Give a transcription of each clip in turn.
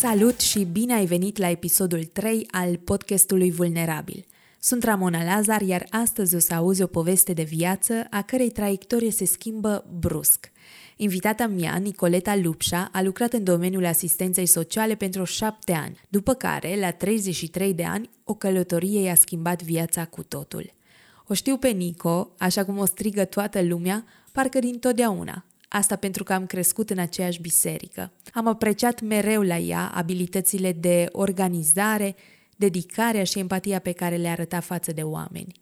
Salut și bine ai venit la episodul 3 al podcastului Vulnerabil. Sunt Ramona Lazar, iar astăzi o să auzi o poveste de viață a cărei traiectorie se schimbă brusc. Invitata mea, Nicoleta Lupșa, a lucrat în domeniul asistenței sociale pentru șapte ani, după care, la 33 de ani, o călătorie i-a schimbat viața cu totul. O știu pe Nico, așa cum o strigă toată lumea, parcă din totdeauna, Asta pentru că am crescut în aceeași biserică. Am apreciat mereu la ea abilitățile de organizare, dedicarea și empatia pe care le arăta față de oameni.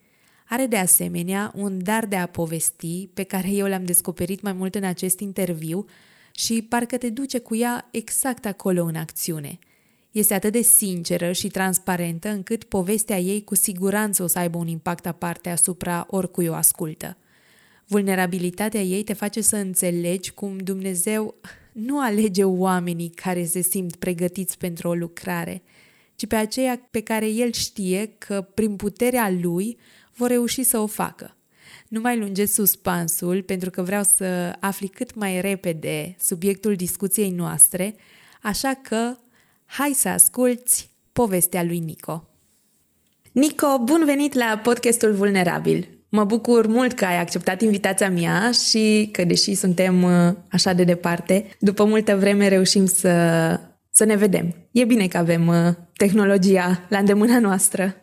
Are de asemenea un dar de a povesti pe care eu l-am descoperit mai mult în acest interviu și parcă te duce cu ea exact acolo în acțiune. Este atât de sinceră și transparentă încât povestea ei cu siguranță o să aibă un impact aparte asupra oricui o ascultă. Vulnerabilitatea ei te face să înțelegi cum Dumnezeu nu alege oamenii care se simt pregătiți pentru o lucrare, ci pe aceia pe care El știe că prin puterea Lui vor reuși să o facă. Nu mai lunge suspansul pentru că vreau să afli cât mai repede subiectul discuției noastre, așa că hai să asculți povestea lui Nico. Nico, bun venit la podcastul Vulnerabil! Mă bucur mult că ai acceptat invitația mea și că, deși suntem uh, așa de departe, după multă vreme reușim să, să ne vedem. E bine că avem uh, tehnologia la îndemâna noastră.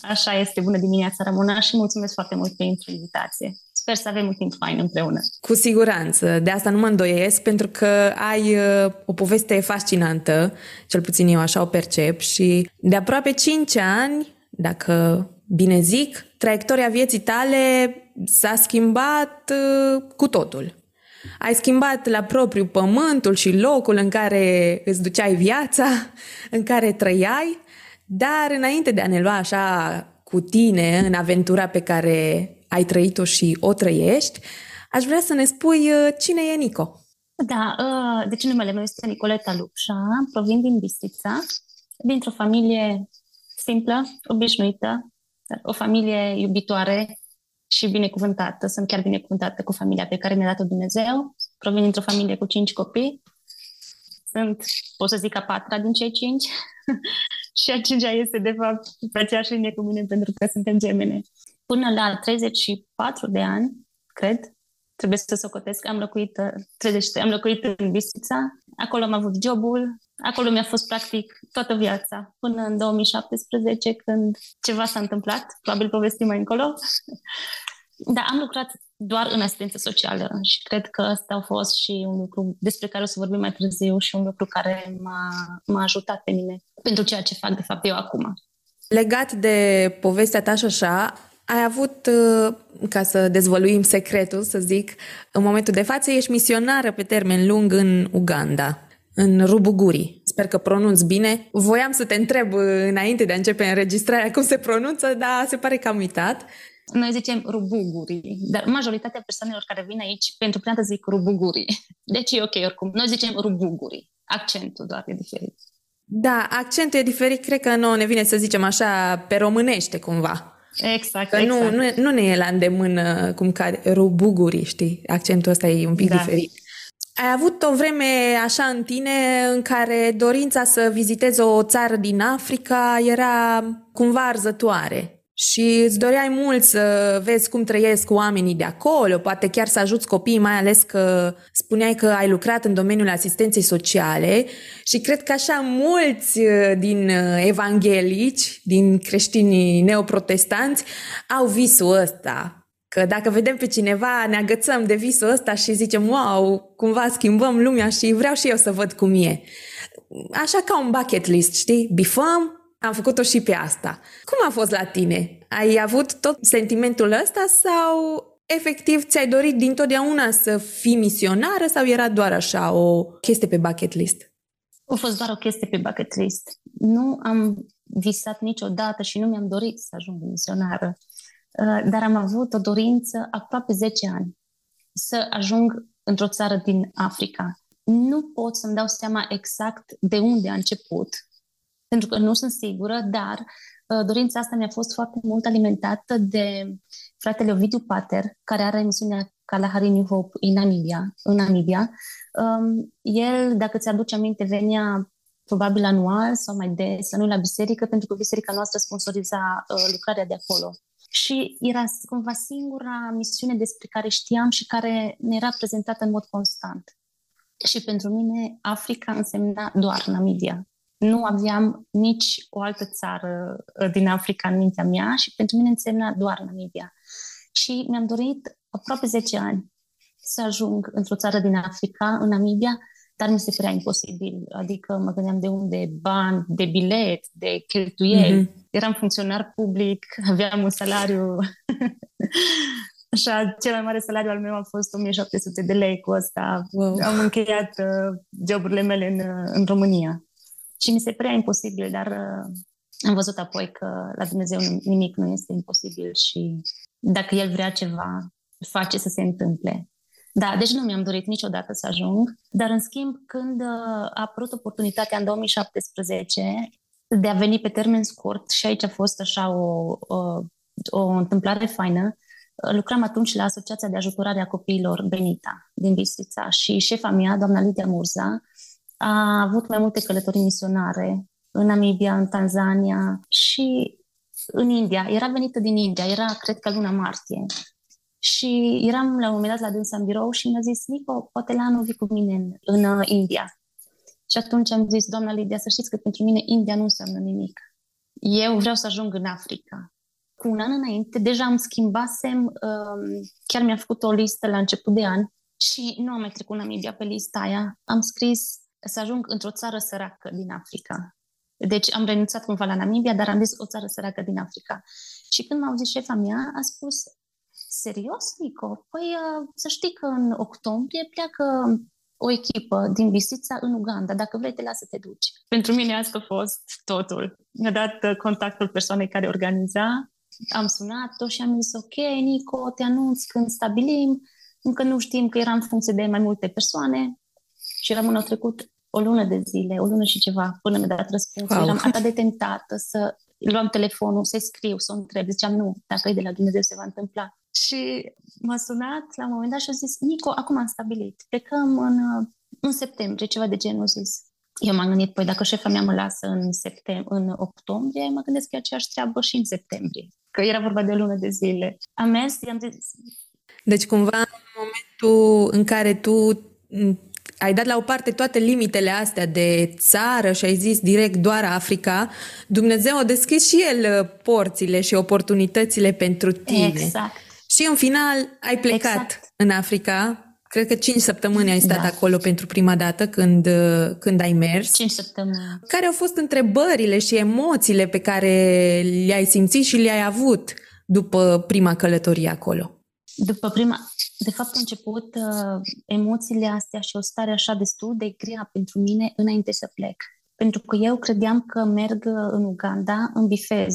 Așa este. Bună dimineața, Ramona, și mulțumesc foarte mult pentru invitație. Sper să avem un timp fain împreună. Cu siguranță. De asta nu mă îndoiesc, pentru că ai uh, o poveste fascinantă, cel puțin eu așa o percep, și de aproape 5 ani, dacă bine zic, traiectoria vieții tale s-a schimbat uh, cu totul. Ai schimbat la propriu pământul și locul în care îți duceai viața, în care trăiai, dar înainte de a ne lua așa cu tine în aventura pe care ai trăit-o și o trăiești, aș vrea să ne spui uh, cine e Nico. Da, uh, deci numele meu este Nicoleta Lupșa, provin din Bistrița, dintr-o familie simplă, obișnuită, o familie iubitoare și binecuvântată. Sunt chiar binecuvântată cu familia pe care mi-a dat-o Dumnezeu. Provin dintr-o familie cu cinci copii. Sunt, pot să zic, a patra din cei cinci. și a cincea este, de fapt, pe aceeași linie cu mine, pentru că suntem gemene. Până la 34 de ani, cred, trebuie să socotesc, am locuit, 30, am locuit în Bistrița, acolo am avut jobul, Acolo mi-a fost practic toată viața, până în 2017, când ceva s-a întâmplat, probabil povestim mai încolo. Dar am lucrat doar în asistență socială și cred că asta a fost și un lucru despre care o să vorbim mai târziu și un lucru care m-a, m-a ajutat pe mine pentru ceea ce fac de fapt eu acum. Legat de povestea ta și așa, ai avut, uh, ca să dezvăluim secretul, să zic, în momentul de față ești misionară pe termen lung în Uganda în Rubuguri. Sper că pronunț bine. Voiam să te întreb înainte de a începe înregistrarea cum se pronunță, dar se pare că am uitat. Noi zicem rubuguri, dar majoritatea persoanelor care vin aici pentru prima dată zic rubuguri. Deci e ok oricum. Noi zicem rubuguri. Accentul doar e diferit. Da, accentul e diferit. Cred că nu ne vine să zicem așa pe românește cumva. Exact, că exact. Nu, nu, nu ne e la îndemână cum ca rubuguri, știi? Accentul ăsta e un pic da. diferit. Ai avut o vreme așa în tine în care dorința să vizitezi o țară din Africa era cumva arzătoare și îți doreai mult să vezi cum trăiesc oamenii de acolo, poate chiar să ajuți copiii, mai ales că spuneai că ai lucrat în domeniul asistenței sociale și cred că așa mulți uh, din uh, evanghelici, din creștinii neoprotestanți, au visul ăsta Că dacă vedem pe cineva, ne agățăm de visul ăsta și zicem, wow, cumva schimbăm lumea și vreau și eu să văd cum e. Așa ca un bucket list, știi? Bifăm, am făcut-o și pe asta. Cum a fost la tine? Ai avut tot sentimentul ăsta sau efectiv ți-ai dorit dintotdeauna să fii misionară sau era doar așa o chestie pe bucket list? A fost doar o chestie pe bucket list. Nu am visat niciodată și nu mi-am dorit să ajung misionară, uh, dar am avut o dorință aproape 10 ani să ajung într-o țară din Africa. Nu pot să-mi dau seama exact de unde a început, pentru că nu sunt sigură, dar uh, dorința asta mi-a fost foarte mult alimentată de fratele Ovidiu Pater, care are emisiunea Kalahari New Hope în Namibia. În Namibia. Um, el, dacă ți-aduce aminte, venea probabil anual sau mai des, la noi la biserică, pentru că biserica noastră sponsoriza uh, lucrarea de acolo. Și era cumva singura misiune despre care știam și care ne era prezentată în mod constant. Și pentru mine Africa însemna doar Namibia. Nu aveam nici o altă țară uh, din Africa în mintea mea și pentru mine însemna doar Namibia. Și mi-am dorit aproape 10 ani să ajung într-o țară din Africa, în Namibia, dar mi se părea imposibil. Adică mă gândeam de unde bani, de bilet, de cheltuieli. Mm-hmm. Eram funcționar public, aveam un salariu... Așa, cel mai mare salariu al meu a fost 1700 de lei cu asta. Wow. Am încheiat uh, joburile mele în, uh, în România. Și mi se părea imposibil, dar uh, am văzut apoi că la Dumnezeu nimic nu este imposibil și dacă El vrea ceva, face să se întâmple. Da, deci nu mi-am dorit niciodată să ajung, dar în schimb, când uh, a apărut oportunitatea în 2017 de a veni pe termen scurt, și aici a fost așa o, o, o întâmplare faină, uh, lucram atunci la Asociația de Ajutorare a Copiilor Benita din Bistrița și șefa mea, doamna Lidia Murza, a avut mai multe călătorii misionare în Namibia, în Tanzania și în India. Era venită din India, era, cred că, luna martie. Și eram la un moment dat la dânsa în birou și mi-a zis, Nico, poate la anul vii cu mine în, în uh, India. Și atunci am zis, doamna Lidia, să știți că pentru mine India nu înseamnă nimic. Eu vreau să ajung în Africa. Cu un an înainte, deja am schimbasem, um, chiar mi-am făcut o listă la început de an și nu am mai trecut Namibia pe lista aia. Am scris să ajung într-o țară săracă din Africa. Deci am renunțat cumva la Namibia, dar am zis o țară săracă din Africa. Și când m-a auzit șefa mea, a spus, Serios, Nico? Păi uh, să știi că în octombrie pleacă o echipă din Bisița în Uganda. Dacă vrei, te lasă să te duci. Pentru mine asta a fost totul. Mi-a dat uh, contactul persoanei care organiza. Am sunat-o și am zis, ok, Nico, te anunț când stabilim. Încă nu știm că eram în funcție de mai multe persoane și rămân au trecut o lună de zile, o lună și ceva, până mi-a dat răspuns. Wow. Eram atât de tentată să luam telefonul, să scriu, să o întreb. Ziceam, nu, dacă e de la Dumnezeu se va întâmpla. Și m-a sunat la un moment dat și a zis, Nico, acum am stabilit, plecăm în, în septembrie, ceva de genul zis. Eu m-am gândit, păi dacă șefa mea mă lasă în, septem- în octombrie, mă gândesc că e aceeași treabă și în septembrie, că era vorba de o lună de zile. Am mers, i-am zis... Deci cumva în momentul în care tu ai dat la o parte toate limitele astea de țară și ai zis direct doar Africa, Dumnezeu a deschis și El uh, porțile și oportunitățile pentru tine. Exact. Și în final ai plecat exact. în Africa. Cred că 5 săptămâni ai stat da. acolo pentru prima dată când, uh, când ai mers. 5 săptămâni. Care au fost întrebările și emoțiile pe care le-ai simțit și le-ai avut după prima călătorie acolo? După prima, de fapt, au început uh, emoțiile astea și o stare așa destul de grea pentru mine înainte să plec. Pentru că eu credeam că merg uh, în Uganda, în bifez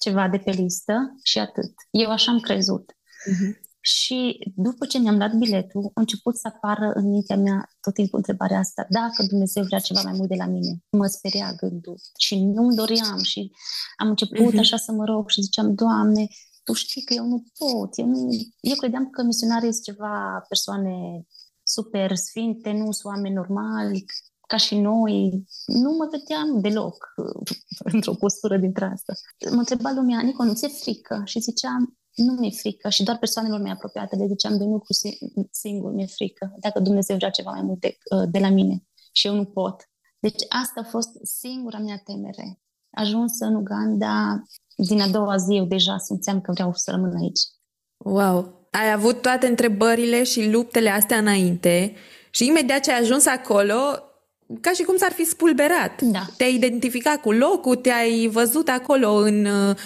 ceva de pe listă și atât. Eu așa am crezut. Uh-huh. Și după ce mi-am dat biletul, a început să apară în mintea mea tot timpul întrebarea asta, dacă Dumnezeu vrea ceva mai mult de la mine. Mă speria gândul și nu-mi doream și am început uh-huh. așa să mă rog și ziceam, Doamne, tu știi că eu nu pot. Eu, nu... eu credeam că misionarii sunt ceva persoane super sfinte, nu sunt oameni normali, ca și noi. Nu mă vedeam deloc într-o postură dintre asta. Mă întreba lumea, Nico, nu ți-e frică? Și ziceam, nu mi-e frică și doar persoanelor mai apropiate le ziceam de lucru singur mi-e frică, dacă Dumnezeu vrea ceva mai mult de, de la mine și eu nu pot. Deci asta a fost singura mea temere. Ajuns în Uganda, din a doua zi eu deja simțeam că vreau să rămân aici. Wow! Ai avut toate întrebările și luptele astea înainte și imediat ce ai ajuns acolo, ca și cum s-ar fi spulberat. Da. Te-ai identificat cu locul, te-ai văzut acolo în,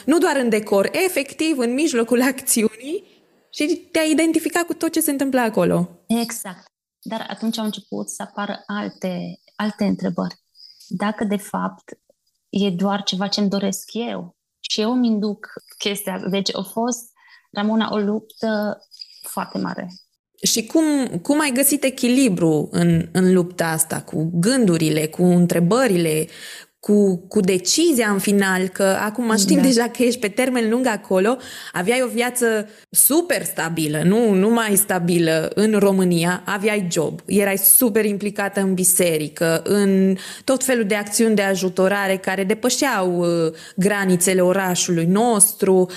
nu doar în decor, efectiv în mijlocul acțiunii și te-ai identificat cu tot ce se întâmplă acolo. Exact. Dar atunci au început să apară alte, alte întrebări. Dacă de fapt e doar ceva ce îmi doresc eu. Și eu îmi induc chestia asta. Deci a fost, Ramona, o luptă foarte mare. Și cum, cum ai găsit echilibru în, în lupta asta cu gândurile, cu întrebările, cu, cu decizia în final, că acum știm da. deja că ești pe termen lung acolo, aveai o viață super stabilă, nu, nu mai stabilă în România, aveai job, erai super implicată în biserică, în tot felul de acțiuni de ajutorare care depășeau uh, granițele orașului nostru,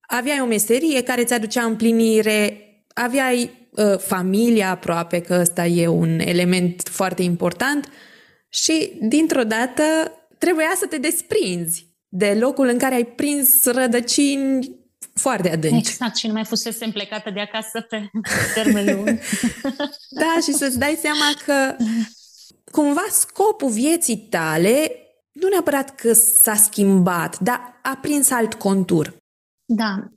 aveai o meserie care ți aducea împlinire, aveai uh, familia aproape, că ăsta e un element foarte important și dintr-o dată trebuia să te desprinzi de locul în care ai prins rădăcini foarte adânci. Exact, și nu mai fusese plecată de acasă pe termen lung. da, și să-ți dai seama că cumva scopul vieții tale nu neapărat că s-a schimbat, dar a prins alt contur. Da,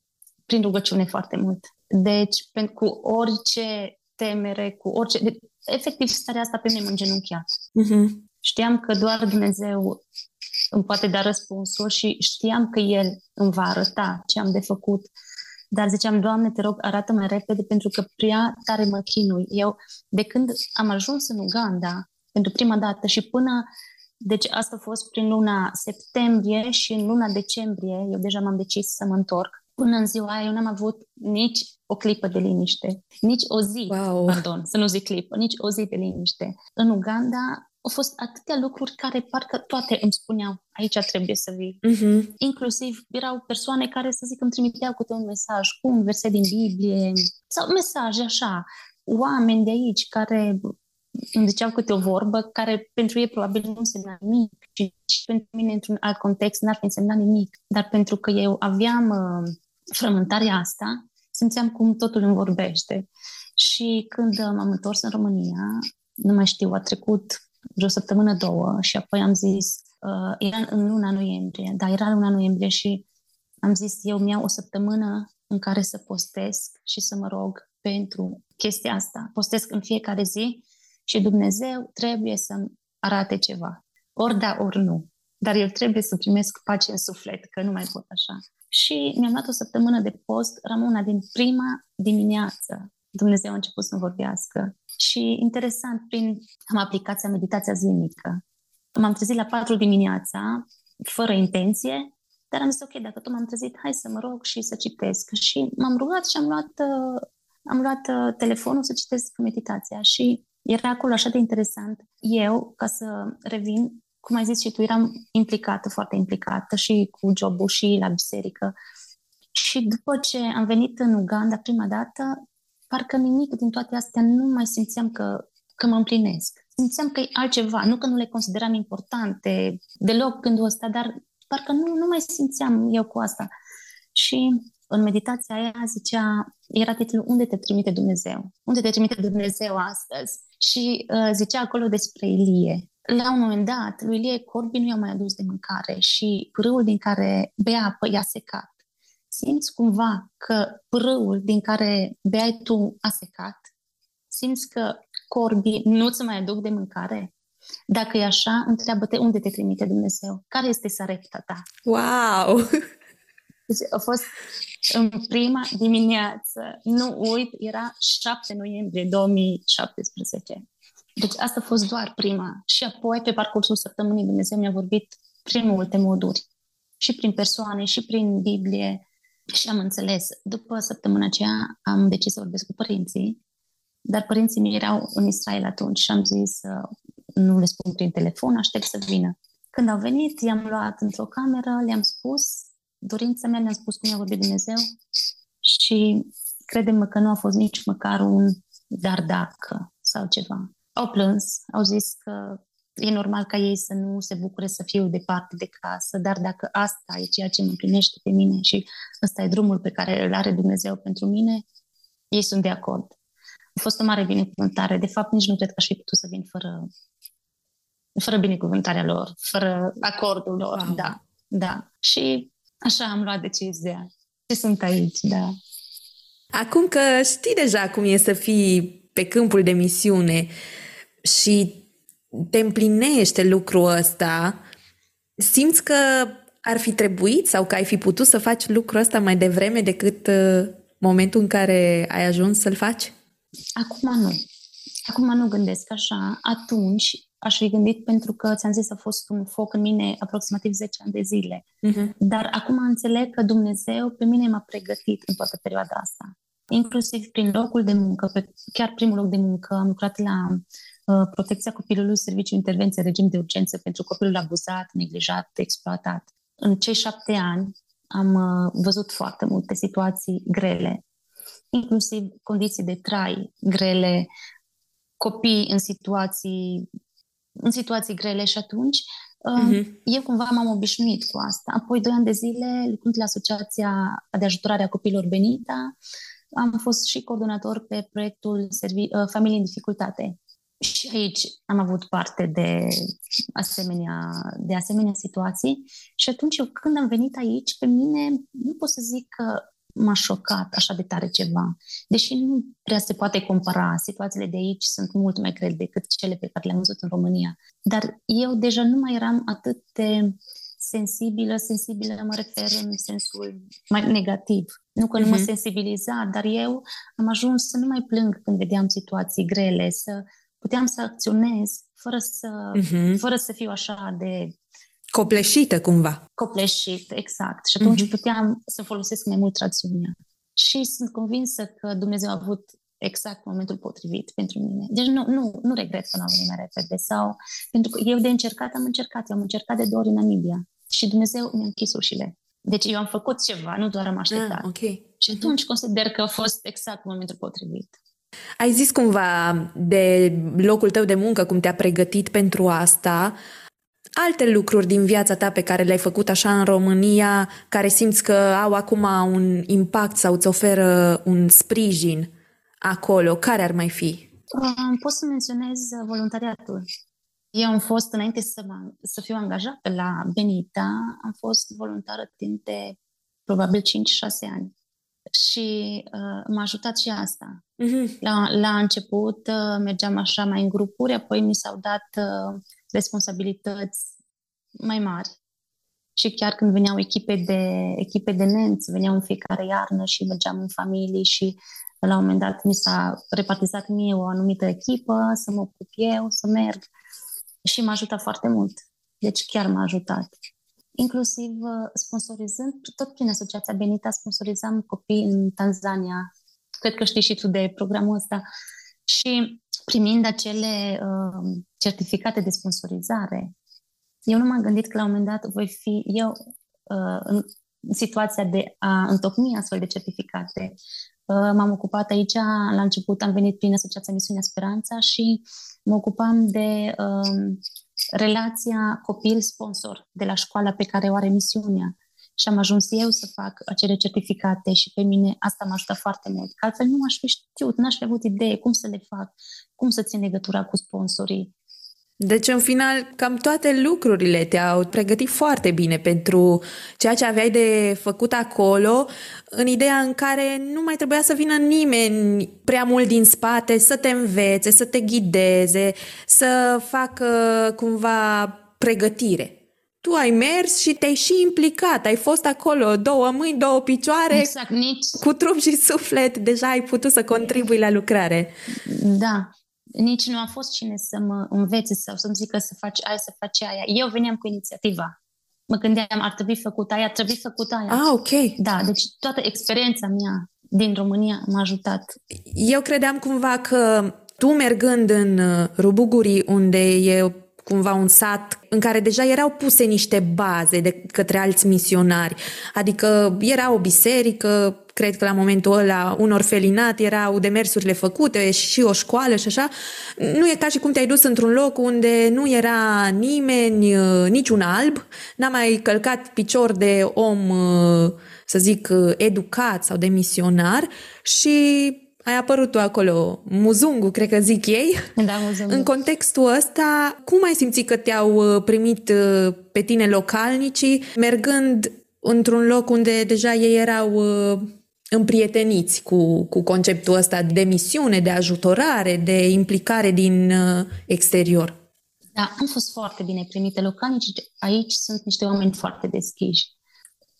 prin rugăciune foarte mult. Deci, cu orice temere, cu orice... De, efectiv, starea asta pe mine mă îngenunchiat. Uh-huh. Știam că doar Dumnezeu îmi poate da răspunsul și știam că El îmi va arăta ce am de făcut. Dar ziceam, Doamne, te rog, arată mai repede pentru că prea tare mă chinui. Eu, de când am ajuns în Uganda, pentru prima dată și până deci asta a fost prin luna septembrie și în luna decembrie eu deja m-am decis să mă întorc. Până în ziua aia eu n-am avut nici o clipă de liniște, nici o zi, wow. pardon, să nu zic clipă, nici o zi de liniște. În Uganda au fost atâtea lucruri care parcă toate îmi spuneau, aici trebuie să vii. Uh-huh. Inclusiv erau persoane care, să zic, îmi trimiteau câte un mesaj cu un verset din Biblie sau mesaje așa. Oameni de aici care îmi ziceau câte o vorbă care pentru ei probabil nu însemna nimic și pentru mine într-un alt context n-ar fi însemnat nimic. Dar pentru că eu aveam uh, frământarea asta, simțeam cum totul îmi vorbește. Și când m-am întors în România, nu mai știu, a trecut vreo săptămână, două și apoi am zis, uh, era în luna noiembrie, da, era luna noiembrie și am zis, eu mi-au o săptămână în care să postesc și să mă rog pentru chestia asta. Postesc în fiecare zi și Dumnezeu trebuie să-mi arate ceva. Ori da, ori nu. Dar eu trebuie să primesc pace în suflet, că nu mai pot așa. Și mi-am luat o săptămână de post, Ramona, din prima dimineață. Dumnezeu a început să-mi vorbească. Și interesant, prin am aplicația meditația zilnică. M-am trezit la 4 dimineața, fără intenție, dar am zis, ok, dacă tot m-am trezit, hai să mă rog și să citesc. Și m-am rugat și am luat, uh, am luat uh, telefonul să citesc meditația. Și era acolo așa de interesant. Eu, ca să revin, cum ai zis și tu, eram implicată, foarte implicată și cu jobul și la biserică. Și după ce am venit în Uganda prima dată, parcă nimic din toate astea nu mai simțeam că, că mă împlinesc. Simțeam că e altceva, nu că nu le consideram importante deloc gândul ăsta, dar parcă nu, nu mai simțeam eu cu asta. Și în meditația aia zicea, era titlul Unde te trimite Dumnezeu? Unde te trimite Dumnezeu astăzi? Și uh, zicea acolo despre Ilie. La un moment dat, lui Ilie corbii nu i-a mai adus de mâncare și râul din care bea apă i-a secat simți cumva că pârâul din care beai tu a secat? Simți că corbii nu-ți mai aduc de mâncare? Dacă e așa, întreabă-te unde te trimite Dumnezeu. Care este sarepta ta? Wow! Deci a fost în prima dimineață. Nu uit, era 7 noiembrie 2017. Deci asta a fost doar prima. Și apoi, pe parcursul săptămânii, Dumnezeu mi-a vorbit prin multe moduri. Și prin persoane, și prin Biblie, și am înțeles. După săptămâna aceea am decis să vorbesc cu părinții, dar părinții mei erau în Israel atunci și am zis să nu le spun prin telefon, aștept să vină. Când au venit, i-am luat într-o cameră, le-am spus dorința mea, le-am spus cum i-a vorbit Dumnezeu și credem că nu a fost nici măcar un dar dacă sau ceva. Au plâns, au zis că e normal ca ei să nu se bucure să fiu departe de casă, dar dacă asta e ceea ce mă împlinește pe mine și ăsta e drumul pe care îl are Dumnezeu pentru mine, ei sunt de acord. A fost o mare binecuvântare. De fapt, nici nu cred că aș fi putut să vin fără, fără binecuvântarea lor, fără acordul lor. Wow. Da, da. Și așa am luat decizia. Și sunt aici, da. Acum că știi deja cum e să fii pe câmpul de misiune și te împlinește lucrul ăsta, Simți că ar fi trebuit sau că ai fi putut să faci lucrul ăsta mai devreme decât uh, momentul în care ai ajuns să-l faci? Acum nu. Acum nu gândesc așa. Atunci aș fi gândit pentru că, ți-am zis, a fost un foc în mine aproximativ 10 ani de zile. Uh-huh. Dar acum înțeleg că Dumnezeu pe mine m-a pregătit în toată perioada asta. Inclusiv prin locul de muncă, pe chiar primul loc de muncă, am lucrat la uh, protecția copilului, serviciu intervenție, regim de urgență pentru copilul abuzat, neglijat, exploatat. În cei șapte ani am uh, văzut foarte multe situații grele, inclusiv condiții de trai grele, copii în situații în situații grele și atunci uh-huh. eu cumva m-am obișnuit cu asta. Apoi, doi ani de zile, lucrând la Asociația de Ajutorare a Copilor Benita, am fost și coordonator pe proiectul Servi- uh, Familii în Dificultate. Și aici am avut parte de asemenea, de asemenea situații și atunci eu când am venit aici, pe mine nu pot să zic că m-a șocat așa de tare ceva. Deși nu prea se poate compara, situațiile de aici sunt mult mai grele decât cele pe care le-am văzut în România. Dar eu deja nu mai eram atât de sensibilă, sensibilă mă refer în sensul mai negativ. Nu că nu mă mhm. sensibiliza, dar eu am ajuns să nu mai plâng când vedeam situații grele, să puteam să acționez fără să, uh-huh. fără să fiu așa de Copleșită cumva. Copleșit, exact. Și atunci uh-huh. puteam să folosesc mai mult rațiunea. Și sunt convinsă că Dumnezeu a avut exact momentul potrivit pentru mine. Deci nu, nu, nu regret că nu am venit mai repede. Sau, pentru că eu de încercat am încercat. Eu am încercat de două ori în Namibia. Și Dumnezeu mi-a închis ușile. Deci eu am făcut ceva, nu doar am așteptat. Ah, okay. Și atunci uh-huh. consider că a fost exact momentul potrivit. Ai zis cumva de locul tău de muncă, cum te-a pregătit pentru asta alte lucruri din viața ta pe care le-ai făcut așa în România, care simți că au acum un impact sau îți oferă un sprijin acolo, care ar mai fi? Um, pot să menționez voluntariatul. Eu am fost, înainte să, mă, să fiu angajată la Benita, am fost voluntară timp de probabil 5-6 ani. Și uh, m-a ajutat și asta. Uh-huh. La, la început uh, mergeam așa mai în grupuri, apoi mi s-au dat uh, responsabilități mai mari. Și chiar când veneau echipe de, echipe de nenți, veneau în fiecare iarnă și mergeam în familii și la un moment dat mi s-a repartizat mie o anumită echipă, să mă ocup eu, să merg și m-a ajutat foarte mult. Deci chiar m-a ajutat. Inclusiv uh, sponsorizând, tot prin Asociația Benita sponsorizam copii în Tanzania. Cred că știi și tu de programul ăsta. Și primind acele uh, certificate de sponsorizare, eu nu m-am gândit că la un moment dat voi fi eu uh, în situația de a întocmi astfel de certificate. Uh, m-am ocupat aici, la început am venit prin Asociația Misiunea Speranța și mă ocupam de uh, relația copil-sponsor de la școala pe care o are misiunea și am ajuns eu să fac acele certificate și pe mine asta m-a ajutat foarte mult. Că altfel nu aș fi știut, n-aș fi avut idee cum să le fac, cum să țin legătura cu sponsorii. Deci, în final, cam toate lucrurile te-au pregătit foarte bine pentru ceea ce aveai de făcut acolo, în ideea în care nu mai trebuia să vină nimeni prea mult din spate să te învețe, să te ghideze, să facă cumva pregătire. Tu ai mers și te-ai și implicat, ai fost acolo, două mâini, două picioare, exact, nici... cu trup și suflet, deja ai putut să contribui la lucrare. Da, nici nu a fost cine să mă învețe sau să-mi zică să faci aia, să faci aia. Eu veneam cu inițiativa. Mă gândeam, ar trebui făcut aia, ar trebui făcut aia. Ah, ok. Da, deci toată experiența mea din România m-a ajutat. Eu credeam cumva că tu mergând în Rubuguri, unde e cumva un sat în care deja erau puse niște baze de către alți misionari. Adică era o biserică, cred că la momentul ăla un orfelinat, erau demersurile făcute și o școală și așa. Nu e ca și cum te-ai dus într-un loc unde nu era nimeni, uh, niciun alb, n-a mai călcat picior de om, uh, să zic, uh, educat sau de misionar și ai apărut tu acolo, muzungu, cred că zic ei. Da, muzungu. În contextul ăsta, cum ai simțit că te-au uh, primit uh, pe tine localnicii, mergând într-un loc unde deja ei erau uh, împrieteniți cu, cu conceptul ăsta de misiune, de ajutorare, de implicare din exterior? Da, am fost foarte bine primite. Localnici aici sunt niște oameni foarte deschiși.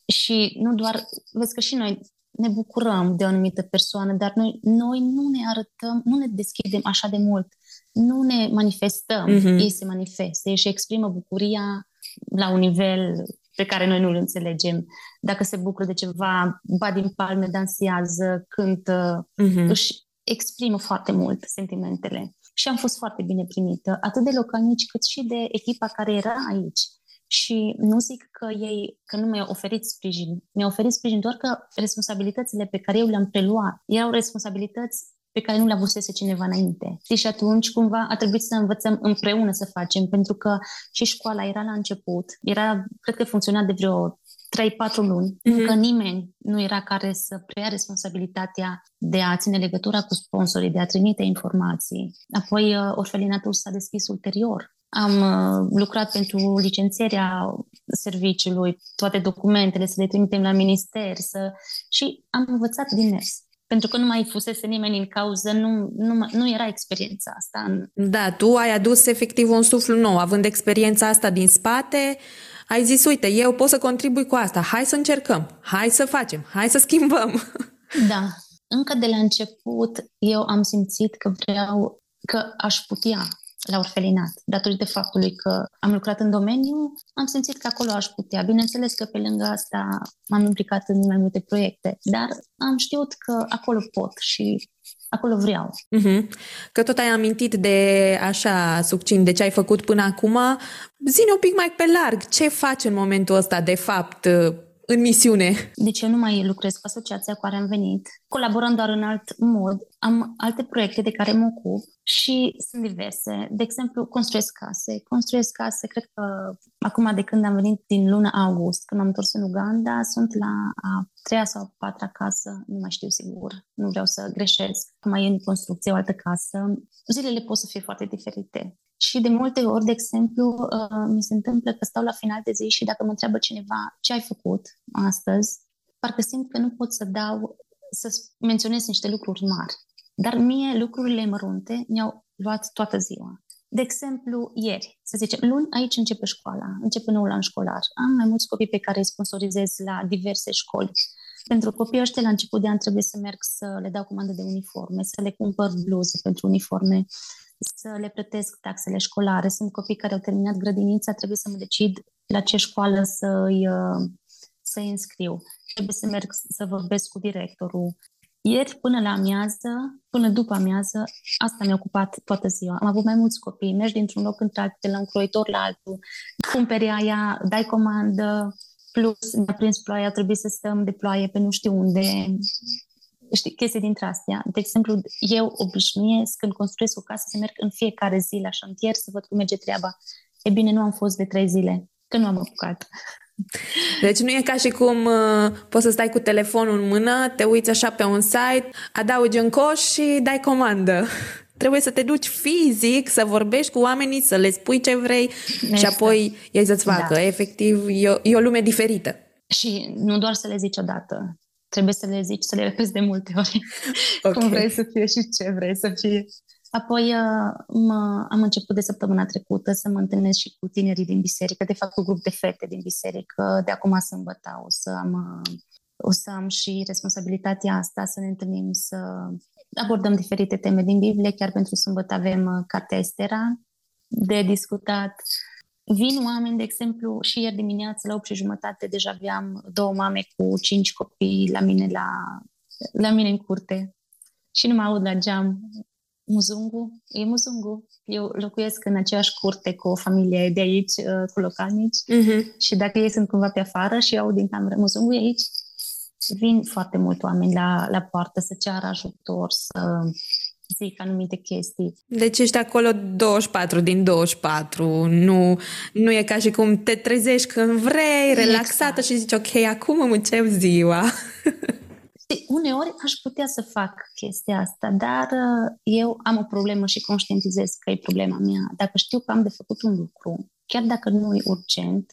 Și nu doar, vezi că și noi ne bucurăm de o anumită persoană, dar noi, noi nu ne arătăm, nu ne deschidem așa de mult, nu ne manifestăm, uh-huh. ei se manifestă, ei își exprimă bucuria la un nivel pe care noi nu îl înțelegem. Dacă se bucură de ceva, ba din palme, dansează, cântă, uh-huh. își exprimă foarte mult sentimentele. Și am fost foarte bine primită, atât de localnici cât și de echipa care era aici. Și nu zic că ei, că nu mi-au oferit sprijin. Mi-au oferit sprijin doar că responsabilitățile pe care eu le-am preluat erau responsabilități pe care nu le avusese cineva înainte. Și atunci, cumva, a trebuit să învățăm împreună să facem, pentru că și școala era la început, era, cred că funcționa de vreo 3-4 luni, mm-hmm. încă nimeni nu era care să preia responsabilitatea de a ține legătura cu sponsorii, de a trimite informații. Apoi, uh, orfelinatul s-a deschis ulterior. Am uh, lucrat pentru licențierea serviciului, toate documentele, să le trimitem la minister să... și am învățat din mers pentru că nu mai fusese nimeni în cauză, nu, nu, nu era experiența asta. Da, tu ai adus efectiv un suflu nou, având experiența asta din spate, ai zis, uite, eu pot să contribui cu asta, hai să încercăm, hai să facem, hai să schimbăm. Da, încă de la început eu am simțit că vreau, că aș putea la orfelinat, datorită faptului că am lucrat în domeniu, am simțit că acolo aș putea. Bineînțeles că pe lângă asta m-am implicat în mai multe proiecte, dar am știut că acolo pot și acolo vreau. Uh-huh. Că tot ai amintit de așa succint de ce ai făcut până acum, zine un pic mai pe larg, ce faci în momentul ăsta de fapt în misiune? Deci eu nu mai lucrez cu asociația cu care am venit, colaborăm doar în alt mod. Am alte proiecte de care mă ocup și sunt diverse. De exemplu, construiesc case. Construiesc case, cred că acum de când am venit din luna august, când am întors în Uganda, sunt la a treia sau a patra casă, nu mai știu sigur, nu vreau să greșesc. Mai e în construcție o altă casă. Zilele pot să fie foarte diferite. Și de multe ori, de exemplu, uh, mi se întâmplă că stau la final de zi și dacă mă întreabă cineva ce ai făcut astăzi, parcă simt că nu pot să dau, să menționez niște lucruri mari. Dar mie lucrurile mărunte mi-au luat toată ziua. De exemplu, ieri, să zicem, luni aici începe școala, începe noul an școlar. Am mai mulți copii pe care îi sponsorizez la diverse școli. Pentru copiii ăștia, la început de an, trebuie să merg să le dau comandă de uniforme, să le cumpăr bluze pentru uniforme, să le plătesc taxele școlare. Sunt copii care au terminat grădinița, trebuie să mă decid la ce școală să-i, uh, să-i înscriu. Trebuie să merg să vorbesc cu directorul. Ieri, până la amiază, până după amiază, asta mi-a ocupat toată ziua. Am avut mai mulți copii, mergi dintr-un loc într-altul, de la un croitor la altul, cumperi aia, dai comandă, plus ne-a prins ploaia, trebuie să stăm de ploaie pe nu știu unde, știi, chestii dintre astea. De exemplu, eu obișnuiesc când construiesc o casă să merg în fiecare zi la șantier să văd cum merge treaba. E bine, nu am fost de trei zile, că nu am apucat. Deci nu e ca și cum uh, poți să stai cu telefonul în mână, te uiți așa pe un site, adaugi în coș și dai comandă. Trebuie să te duci fizic, să vorbești cu oamenii, să le spui ce vrei exact. și apoi ei să-ți facă. Da. Efectiv, e o, e o lume diferită. Și nu doar să le zici odată, trebuie să le zici, să le repezi de multe ori okay. cum vrei să fie și ce vrei să fie. Apoi uh, mă, am început de săptămâna trecută să mă întâlnesc și cu tinerii din biserică, de fapt cu grup de fete din biserică. De acum sâmbătă o să am, uh, o să am și responsabilitatea asta, să ne întâlnim, să abordăm diferite teme din Biblie. Chiar pentru sâmbătă avem uh, cartea Estera de discutat. Vin oameni, de exemplu, și ieri dimineață la 8 și jumătate deja aveam două mame cu cinci copii la mine, la, la mine în curte și nu mă aud la geam Muzungu, e Muzungu. Eu locuiesc în aceeași curte cu o familie de aici, uh, cu localnici uh-huh. și dacă ei sunt cumva pe afară și aud din cameră Muzungu e aici, vin foarte mult oameni la, la poartă să ceară ajutor, să zic anumite chestii. Deci ești acolo 24 din 24, nu, nu e ca și cum te trezești când vrei, relaxată exact. și zici ok, acum îmi încep ziua. Uneori aș putea să fac chestia asta, dar uh, eu am o problemă și conștientizez că e problema mea. Dacă știu că am de făcut un lucru, chiar dacă nu e urgent,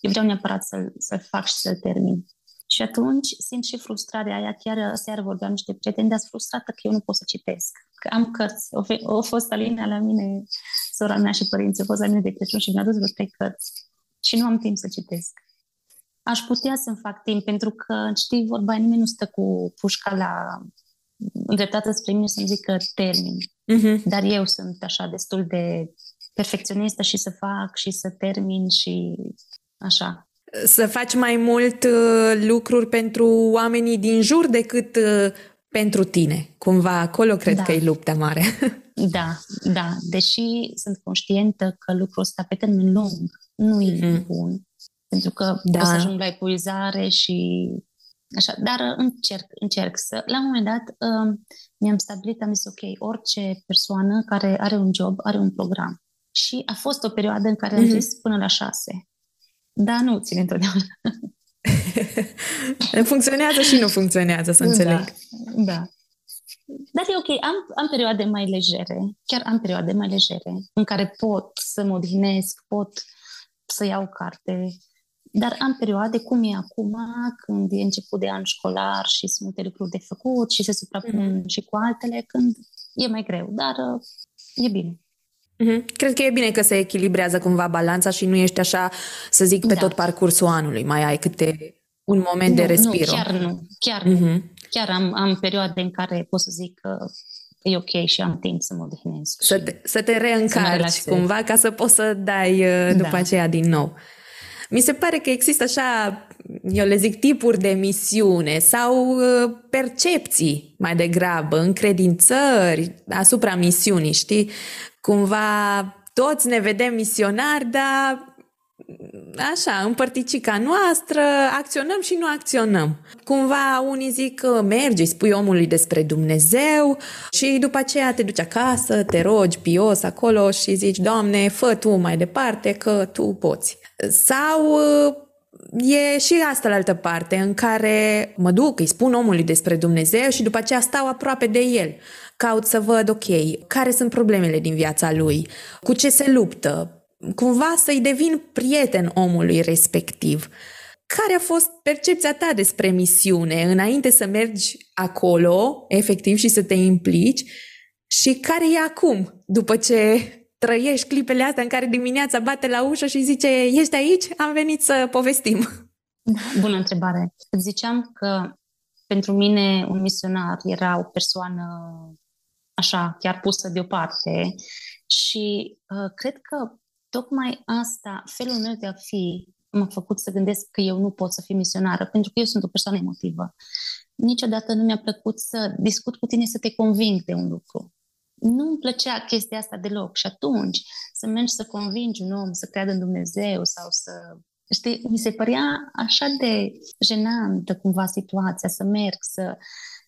eu vreau neapărat să-l, să-l fac și să-l termin. Și atunci simt și frustrarea aia. Chiar seară vorbeam niște prieteni, dar frustrată că eu nu pot să citesc. că am cărți. O, o fost Alina la mine, sora mea și părinții, au fost la mine de Crăciun și mi-a dus vreo trei cărți. Și nu am timp să citesc. Aș putea să-mi fac timp, pentru că, știi, vorba, nimeni nu stă cu pușca la îndreptată spre mine să-mi zică termin. Uh-huh. Dar eu sunt așa destul de perfecționistă și să fac și să termin și așa. Să faci mai mult uh, lucruri pentru oamenii din jur decât uh, pentru tine. Cumva acolo cred da. că e lupta mare. Da, da. Deși sunt conștientă că lucrul ăsta pe termen lung nu e mm. bun. Pentru că da. o să ajung la epuizare și așa. Dar uh, încerc, încerc să... La un moment dat uh, mi-am stabilit, am zis, ok, orice persoană care are un job are un program. Și a fost o perioadă în care am mm-hmm. zis până la șase. Dar nu ține întotdeauna. funcționează și nu funcționează, să înțeleg. Da, da. Dar e ok, am, am perioade mai legere, chiar am perioade mai legere, în care pot să mă odihnesc, pot să iau carte, dar am perioade cum e acum, când e început de an școlar și sunt multe lucruri de făcut și se suprapun mm-hmm. și cu altele, când e mai greu, dar uh, e bine. Mm-hmm. Cred că e bine că se echilibrează cumva balanța și nu ești așa, să zic, pe da. tot parcursul anului. Mai ai câte un moment nu, de respiro. Nu, chiar nu. Chiar, mm-hmm. chiar am, am perioade în care pot să zic că e ok și am timp să mă odihnesc. Să te, să te reîncarci să cumva ca să poți să dai uh, după da. aceea din nou. Mi se pare că există așa, eu le zic, tipuri de misiune sau uh, percepții mai degrabă, încredințări asupra misiunii, știi? Cumva toți ne vedem misionari, dar așa, în părticica noastră, acționăm și nu acționăm. Cumva unii zic că mergi, spui omului despre Dumnezeu și după aceea te duci acasă, te rogi pios acolo și zici, Doamne, fă Tu mai departe că Tu poți. Sau e și asta la altă parte în care mă duc, îi spun omului despre Dumnezeu și după aceea stau aproape de el. Caut să văd, ok, care sunt problemele din viața lui, cu ce se luptă, cumva să-i devin prieten omului respectiv. Care a fost percepția ta despre misiune înainte să mergi acolo, efectiv, și să te implici? Și care e acum, după ce trăiești clipele astea în care dimineața bate la ușă și zice ești aici? Am venit să povestim. Da, bună întrebare. Îți ziceam că pentru mine un misionar era o persoană așa, chiar pusă deoparte și uh, cred că tocmai asta, felul meu de a fi, m-a făcut să gândesc că eu nu pot să fiu misionară, pentru că eu sunt o persoană emotivă. Niciodată nu mi-a plăcut să discut cu tine, să te conving de un lucru. Nu îmi plăcea chestia asta deloc și atunci să mergi să convingi un om să creadă în Dumnezeu sau să... Știi, mi se părea așa de jenantă cumva situația, să merg, să...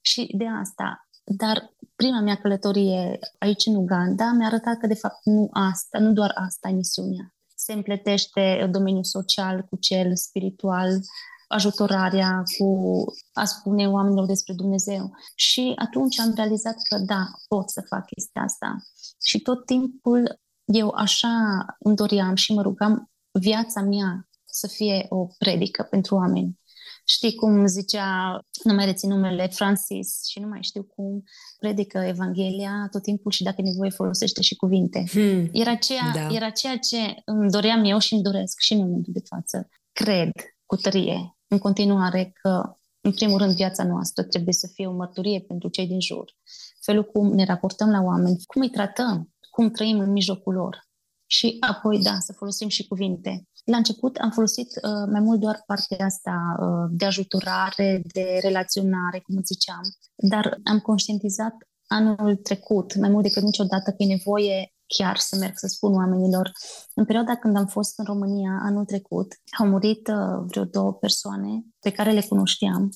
Și de asta dar prima mea călătorie aici în Uganda mi-a arătat că de fapt nu asta, nu doar asta e misiunea. Se împletește domeniul social cu cel spiritual, ajutorarea, cu a spune oamenilor despre Dumnezeu. Și atunci am realizat că da, pot să fac chestia asta. Și tot timpul eu așa îmi doream și mă rugam viața mea să fie o predică pentru oameni. Știi cum zicea, nu mai rețin numele, Francis și nu mai știu cum, predică Evanghelia tot timpul și dacă e nevoie folosește și cuvinte. Hmm. Era, ceea, da. era ceea ce îmi doream eu și îmi doresc și în momentul de față. Cred cu tărie în continuare că, în primul rând, viața noastră trebuie să fie o mărturie pentru cei din jur. Felul cum ne raportăm la oameni, cum îi tratăm, cum trăim în mijlocul lor. Și apoi, da, să folosim și cuvinte. La început am folosit uh, mai mult doar partea asta uh, de ajutorare, de relaționare, cum ziceam, dar am conștientizat anul trecut, mai mult decât niciodată, că e nevoie chiar să merg să spun oamenilor. În perioada când am fost în România anul trecut, au murit uh, vreo două persoane pe care le cunoșteam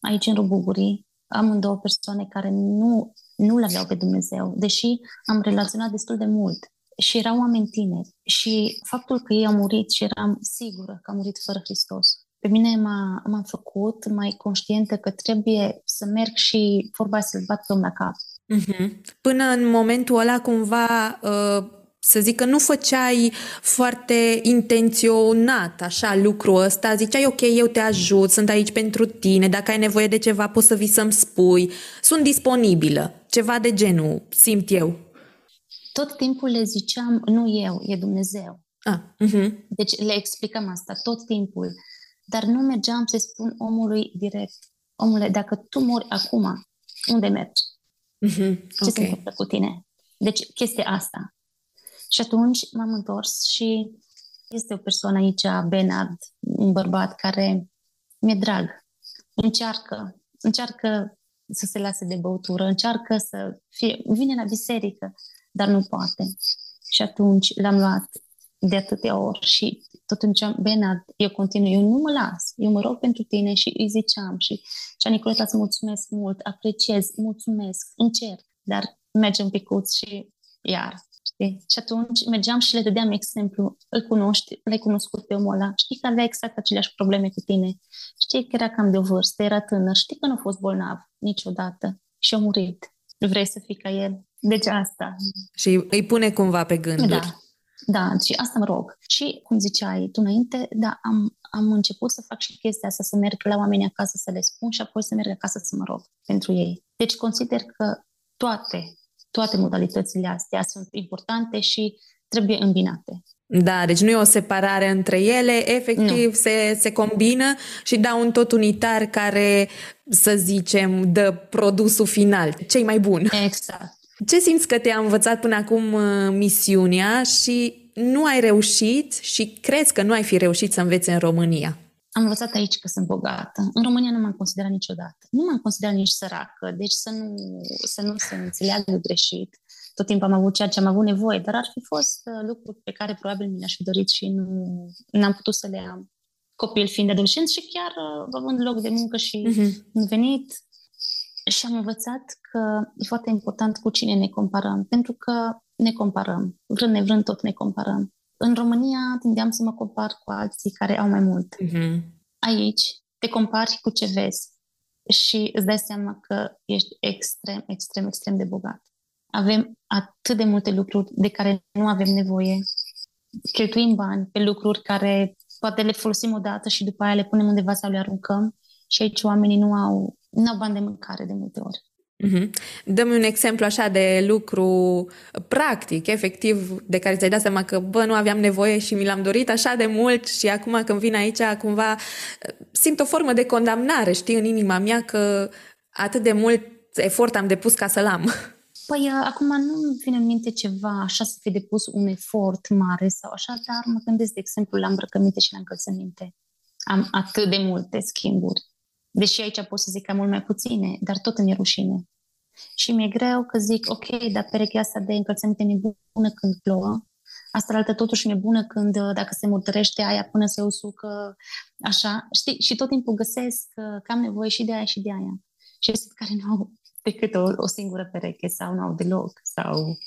aici în Rubugurii. Am două persoane care nu, nu le aveau pe Dumnezeu, deși am relaționat destul de mult și erau oameni tineri. Și faptul că ei au murit și eram sigură că au murit fără Hristos, pe mine m-a, m-a făcut mai conștientă că trebuie să merg și vorba să-l bat pe om la cap. Uh-huh. Până în momentul ăla, cumva, uh, să zic că nu făceai foarte intenționat așa lucrul ăsta, ziceai ok, eu te ajut, sunt aici pentru tine, dacă ai nevoie de ceva poți să vii să-mi spui, sunt disponibilă, ceva de genul, simt eu. Tot timpul le ziceam, nu eu, e Dumnezeu. Ah, uh-huh. Deci le explicăm asta tot timpul, dar nu mergeam să spun omului direct, omule, dacă tu mori acum, unde mergi? Uh-huh. Ce okay. se întâmplă cu tine? Deci chestia asta. Și atunci m-am întors și este o persoană aici, Benard, un bărbat care mi-e drag. Încearcă, încearcă să se lase de băutură, încearcă să fie, vine la biserică, dar nu poate. Și atunci l-am luat de atâtea ori și tot ziceam, Benard, eu continui, eu nu mă las, eu mă rog pentru tine și îi ziceam și și Nicoleta să mulțumesc mult, apreciez, mulțumesc, încerc, dar mergem un picuț și iar Știi? Și atunci mergeam și le dădeam exemplu. Îl cunoști, l-ai cunoscut pe omul ăla, știi că avea exact aceleași probleme cu tine, știi că era cam de o vârstă, era tânăr, știi că nu a fost bolnav niciodată și a murit. Vrei să fii ca el? Deci asta. Și îi pune cumva pe gânduri. Da. Da, și asta mă rog. Și, cum ziceai tu înainte, da, am, am început să fac și chestia asta, să merg la oameni acasă să le spun și apoi să merg acasă să mă rog pentru ei. Deci consider că toate toate modalitățile astea sunt importante și trebuie îmbinate. Da, deci nu e o separare între ele, efectiv se, se combină și dau un tot unitar care, să zicem, dă produsul final, cei mai bun. Exact. Ce simți că te-a învățat până acum uh, misiunea și nu ai reușit și crezi că nu ai fi reușit să înveți în România? am învățat aici că sunt bogată. În România nu m-am considerat niciodată. Nu m-am considerat nici săracă, deci să nu, să nu se înțeleagă greșit. Tot timpul am avut ceea ce am avut nevoie, dar ar fi fost uh, lucruri pe care probabil mi le-aș fi dorit și nu n-am putut să le am. Copil fiind adolescent și chiar uh, având loc de muncă și uh-huh. venit. Și am învățat că e foarte important cu cine ne comparăm, pentru că ne comparăm. Vrând nevrând tot ne comparăm. În România tindeam să mă compar cu alții care au mai mult. Uh-huh. Aici te compari cu ce vezi și îți dai seama că ești extrem, extrem, extrem de bogat. Avem atât de multe lucruri de care nu avem nevoie. Cheltuim bani pe lucruri care poate le folosim odată și după aia le punem undeva sau le aruncăm și aici oamenii nu au, nu au bani de mâncare de multe ori. Mm-hmm. Dă-mi un exemplu așa de lucru practic, efectiv, de care ți-ai dat seama că, bă, nu aveam nevoie și mi l-am dorit așa de mult și acum când vin aici, cumva simt o formă de condamnare, știi, în inima mea că atât de mult efort am depus ca să-l am. Păi, uh, acum nu vine în minte ceva așa să fi depus un efort mare sau așa, dar mă gândesc, de exemplu, la îmbrăcăminte și la încălțăminte. Am atât de multe schimburi. Deși aici pot să zic că am mult mai puține, dar tot îmi e rușine. Și mi-e greu că zic, ok, dar perechea asta de încălțăminte mi-e bună când plouă, asta altă totuși mi-e bună când, uh, dacă se murdărește aia până se usucă, așa, știi? Și tot timpul găsesc că am nevoie și de aia și de aia. Și sunt care nu au decât o, o singură pereche sau nu au deloc, sau,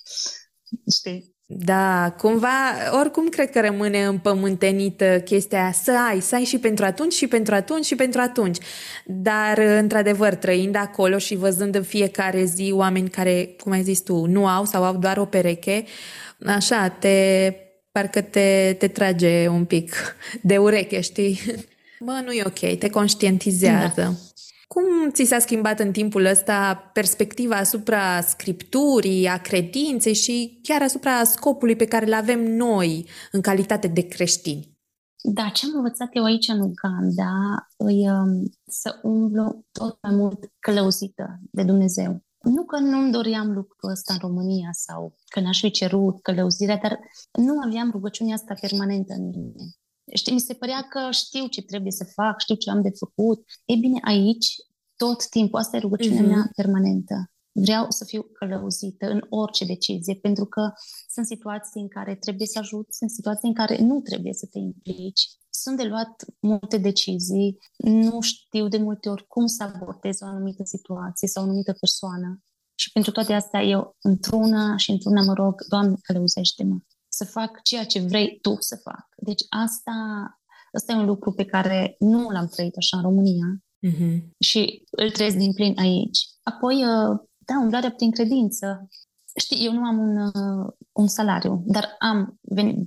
știi? Da, cumva, oricum cred că rămâne împământenită chestia să ai, să ai și pentru atunci, și pentru atunci, și pentru atunci. Dar, într-adevăr, trăind acolo și văzând în fiecare zi oameni care, cum ai zis tu, nu au sau au doar o pereche, așa, te, parcă te, te trage un pic de ureche, știi? Bă, nu e ok, te conștientizează. Da. Cum ți s-a schimbat în timpul ăsta perspectiva asupra scripturii, a credinței și chiar asupra scopului pe care îl avem noi în calitate de creștini? Da, ce am învățat eu aici în Uganda e um, să umblu tot mai mult călăuzită de Dumnezeu. Nu că nu-mi doream lucrul ăsta în România sau că n-aș fi cerut călăuzirea, dar nu aveam rugăciunea asta permanentă în mine. Știi, mi se părea că știu ce trebuie să fac, știu ce am de făcut. Ei bine, aici, tot timpul, asta e rugăciunea mm-hmm. mea permanentă. Vreau să fiu călăuzită în orice decizie, pentru că sunt situații în care trebuie să ajut, sunt situații în care nu trebuie să te implici. Sunt de luat multe decizii, nu știu de multe ori cum să abordez o anumită situație sau o anumită persoană. Și pentru toate astea eu într-una și într-una mă rog, Doamne, călăuzește-mă să fac ceea ce vrei tu să fac. Deci asta, asta e un lucru pe care nu l-am trăit așa în România mm-hmm. și îl trăiesc din plin aici. Apoi, uh, da, umblarea prin credință. Știi, eu nu am un, uh, un salariu, dar am,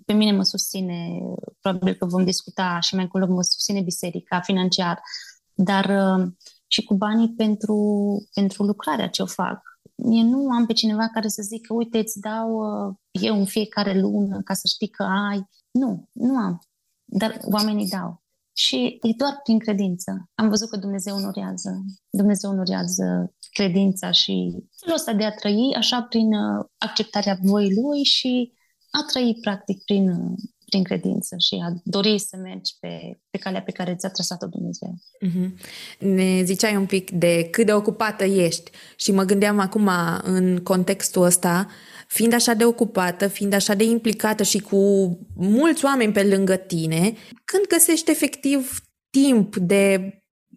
pe mine mă susține, probabil că vom discuta și mai încolo, mă susține biserica financiar, dar uh, și cu banii pentru, pentru lucrarea ce o fac. Eu nu am pe cineva care să zică, uite, îți dau uh, eu în fiecare lună ca să știi că ai. Nu, nu am. Dar oamenii dau. Și e doar prin credință. Am văzut că Dumnezeu onorează. Dumnezeu onorează credința și felul ăsta de a trăi așa prin uh, acceptarea voii Lui și a trăi practic prin, uh, prin credință și a dori să mergi pe, pe calea pe care ți-a trasat-o Dumnezeu. Mm-hmm. Ne ziceai un pic de cât de ocupată ești și mă gândeam acum în contextul ăsta fiind așa de ocupată, fiind așa de implicată și cu mulți oameni pe lângă tine, când găsești efectiv timp de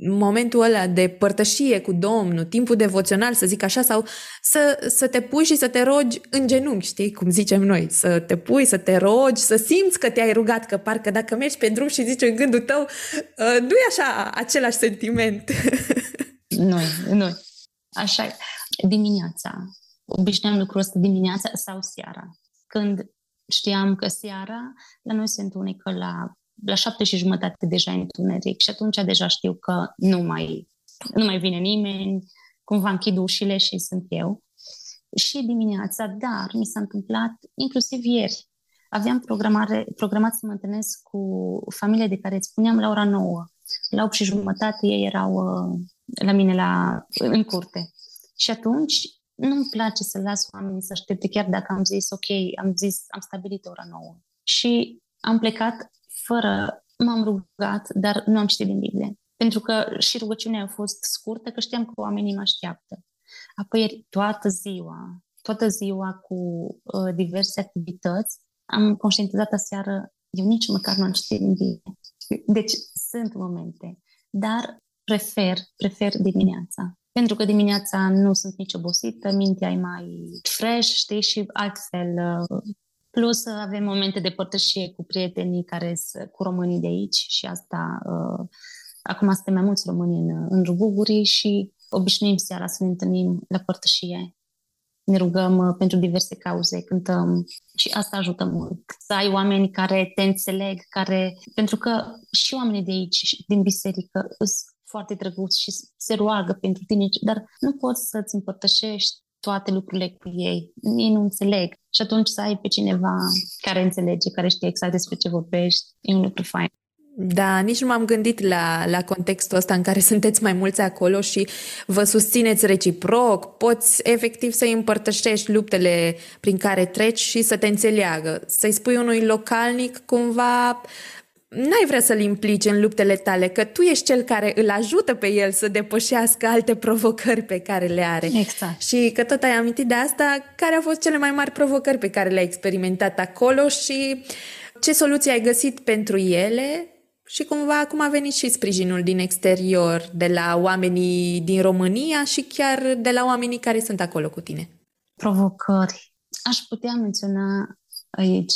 momentul ăla de părtășie cu Domnul, timpul devoțional, să zic așa, sau să, să te pui și să te rogi în genunchi, știi, cum zicem noi, să te pui, să te rogi, să simți că te-ai rugat, că parcă dacă mergi pe drum și zici în gândul tău, uh, nu e așa același sentiment. Noi, noi. Așa Dimineața, obișnuiam lucrul ăsta dimineața sau seara. Când știam că seara la noi se întunecă la, la șapte și jumătate deja întuneric și atunci deja știu că nu mai, nu mai vine nimeni, cumva închid ușile și sunt eu. Și dimineața, dar mi s-a întâmplat inclusiv ieri. Aveam programare, programat să mă întâlnesc cu familia de care îți spuneam la ora 9. La 8 și jumătate ei erau uh, la mine la, în curte. Și atunci nu-mi place să las oamenii să aștepte, chiar dacă am zis, ok, am zis, am stabilit ora nouă. Și am plecat fără, m-am rugat, dar nu am citit din Biblie. Pentru că și rugăciunea a fost scurtă, că știam că oamenii mă așteaptă. Apoi toată ziua, toată ziua cu uh, diverse activități, am conștientizat aseară, eu nici măcar nu am citit din Biblie. Deci sunt momente, dar prefer, prefer dimineața pentru că dimineața nu sunt nici obosită, mintea e mai fresh, știi, și altfel. Uh, plus avem momente de părtășie cu prietenii care sunt cu românii de aici și asta, uh, acum suntem mai mulți români în, în Ruguguri și obișnuim seara să ne întâlnim la părtășie. Ne rugăm uh, pentru diverse cauze, cântăm și asta ajută mult. Să ai oameni care te înțeleg, care... Pentru că și oamenii de aici, din biserică, sunt foarte drăguț și se roagă pentru tine, dar nu poți să-ți împărtășești toate lucrurile cu ei. Ei nu înțeleg. Și atunci să ai pe cineva care înțelege, care știe exact despre ce vorbești, e un lucru fain. Da, nici nu m-am gândit la, la contextul ăsta în care sunteți mai mulți acolo și vă susțineți reciproc, poți efectiv să-i împărtășești luptele prin care treci și să te înțeleagă. Să-i spui unui localnic cumva n-ai vrea să-l implici în luptele tale, că tu ești cel care îl ajută pe el să depășească alte provocări pe care le are. Exact. Și că tot ai amintit de asta, care au fost cele mai mari provocări pe care le-ai experimentat acolo și ce soluții ai găsit pentru ele și cumva cum a venit și sprijinul din exterior, de la oamenii din România și chiar de la oamenii care sunt acolo cu tine. Provocări. Aș putea menționa aici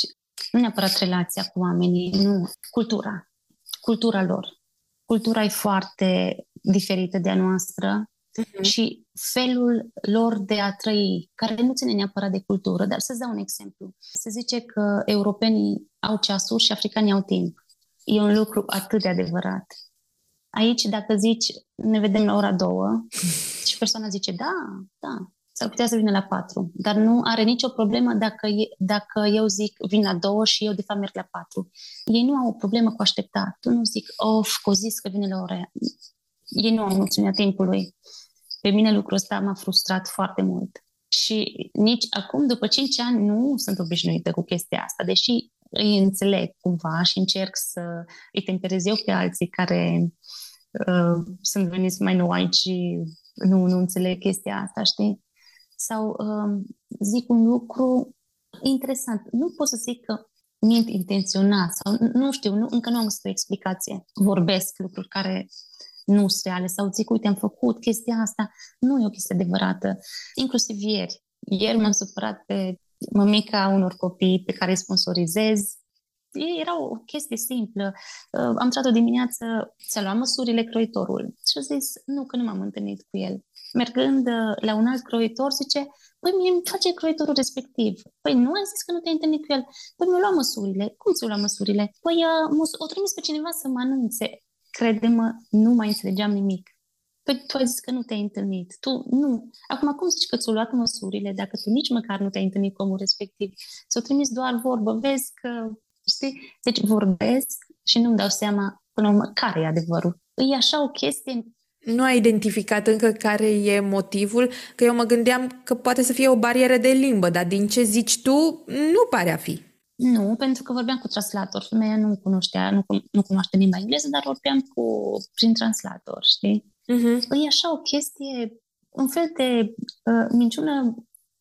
nu neapărat relația cu oamenii, nu, cultura. Cultura lor. Cultura e foarte diferită de a noastră uh-huh. și felul lor de a trăi, care nu ține neapărat de cultură, dar să-ți dau un exemplu. Se zice că europenii au ceasuri și africanii au timp. E un lucru atât de adevărat. Aici, dacă zici, ne vedem la ora două și persoana zice, da, da, s-ar putea să vină la patru, dar nu are nicio problemă dacă, e, dacă eu zic vin la două și eu de fapt merg la patru. Ei nu au o problemă cu aștepta. Tu nu zic, of, că zis că vine la ora aia. Ei nu au noțiunea timpului. Pe mine lucrul ăsta m-a frustrat foarte mult. Și nici acum, după cinci ani, nu sunt obișnuită cu chestia asta, deși îi înțeleg cumva și încerc să îi temperez eu pe alții care uh, sunt veniți mai nou aici și nu, nu înțeleg chestia asta, știi? Sau um, zic un lucru interesant. Nu pot să zic că mint intenționat sau nu știu, nu, încă nu am găsit o explicație. Vorbesc lucruri care nu sunt reale sau zic, uite, am făcut chestia asta. Nu e o chestie adevărată. Inclusiv ieri. Ieri m-am supărat pe mămica unor copii pe care îi sponsorizez era o chestie simplă. Uh, am trat o dimineață să luam măsurile croitorul și a zis, nu, că nu m-am întâlnit cu el. Mergând uh, la un alt croitor, zice, păi mie îmi face croitorul respectiv. Păi nu ai zis că nu te-ai întâlnit cu el? Păi mi-a luat măsurile. Cum ți-o luat măsurile? Păi uh, o trimis pe cineva să mă anunțe. Crede-mă, nu mai înțelegeam nimic. Păi tu ai zis că nu te-ai întâlnit. Tu nu. Acum cum zici că ți-au luat măsurile dacă tu nici măcar nu te-ai întâlnit cu omul respectiv? Ți-au trimis doar vorbă. Vezi că, știi? Deci vorbesc și nu-mi dau seama până urmă care e adevărul. E așa o chestie nu ai identificat încă care e motivul? Că eu mă gândeam că poate să fie o barieră de limbă, dar din ce zici tu, nu pare a fi. Nu, pentru că vorbeam cu translator. Femeia nu cunoștea, nu, nu cunoaște limba engleză, dar vorbeam cu, prin translator, știi? Uh-huh. E așa o chestie, un fel de uh, minciună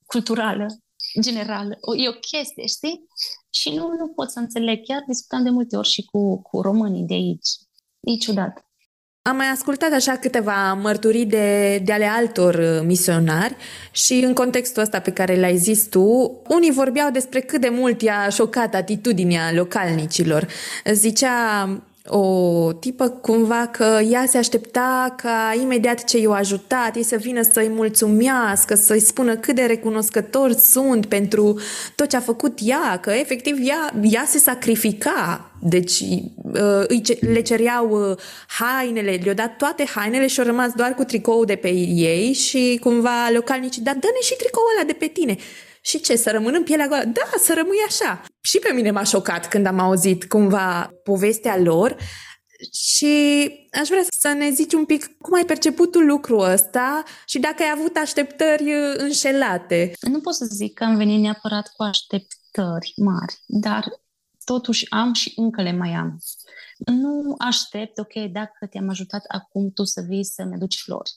culturală, generală. O, e o chestie, știi? Și nu, nu pot să înțeleg. Chiar discutam de multe ori și cu, cu românii de aici. E ciudat. Am mai ascultat așa câteva mărturii de, de ale altor uh, misionari și în contextul ăsta pe care l-ai zis tu, unii vorbeau despre cât de mult i-a șocat atitudinea localnicilor. Zicea o tipă cumva că ea se aștepta ca imediat ce i-a ajutat, ei să vină să-i mulțumească, să-i spună cât de recunoscători sunt pentru tot ce a făcut ea, că efectiv ea, ea se sacrifica. Deci uh, îi, le cereau uh, hainele, le-au dat toate hainele și au rămas doar cu tricoul de pe ei și cumva localnicii, dar dă-ne și tricoul ăla de pe tine. Și ce, să rămân în pielea goală? Da, să rămâi așa. Și pe mine m-a șocat când am auzit cumva povestea lor și aș vrea să ne zici un pic cum ai perceput tu lucrul ăsta și dacă ai avut așteptări înșelate. Nu pot să zic că am venit neapărat cu așteptări mari, dar totuși am și încă le mai am. Nu aștept, ok, dacă te-am ajutat acum tu să vii să-mi aduci flori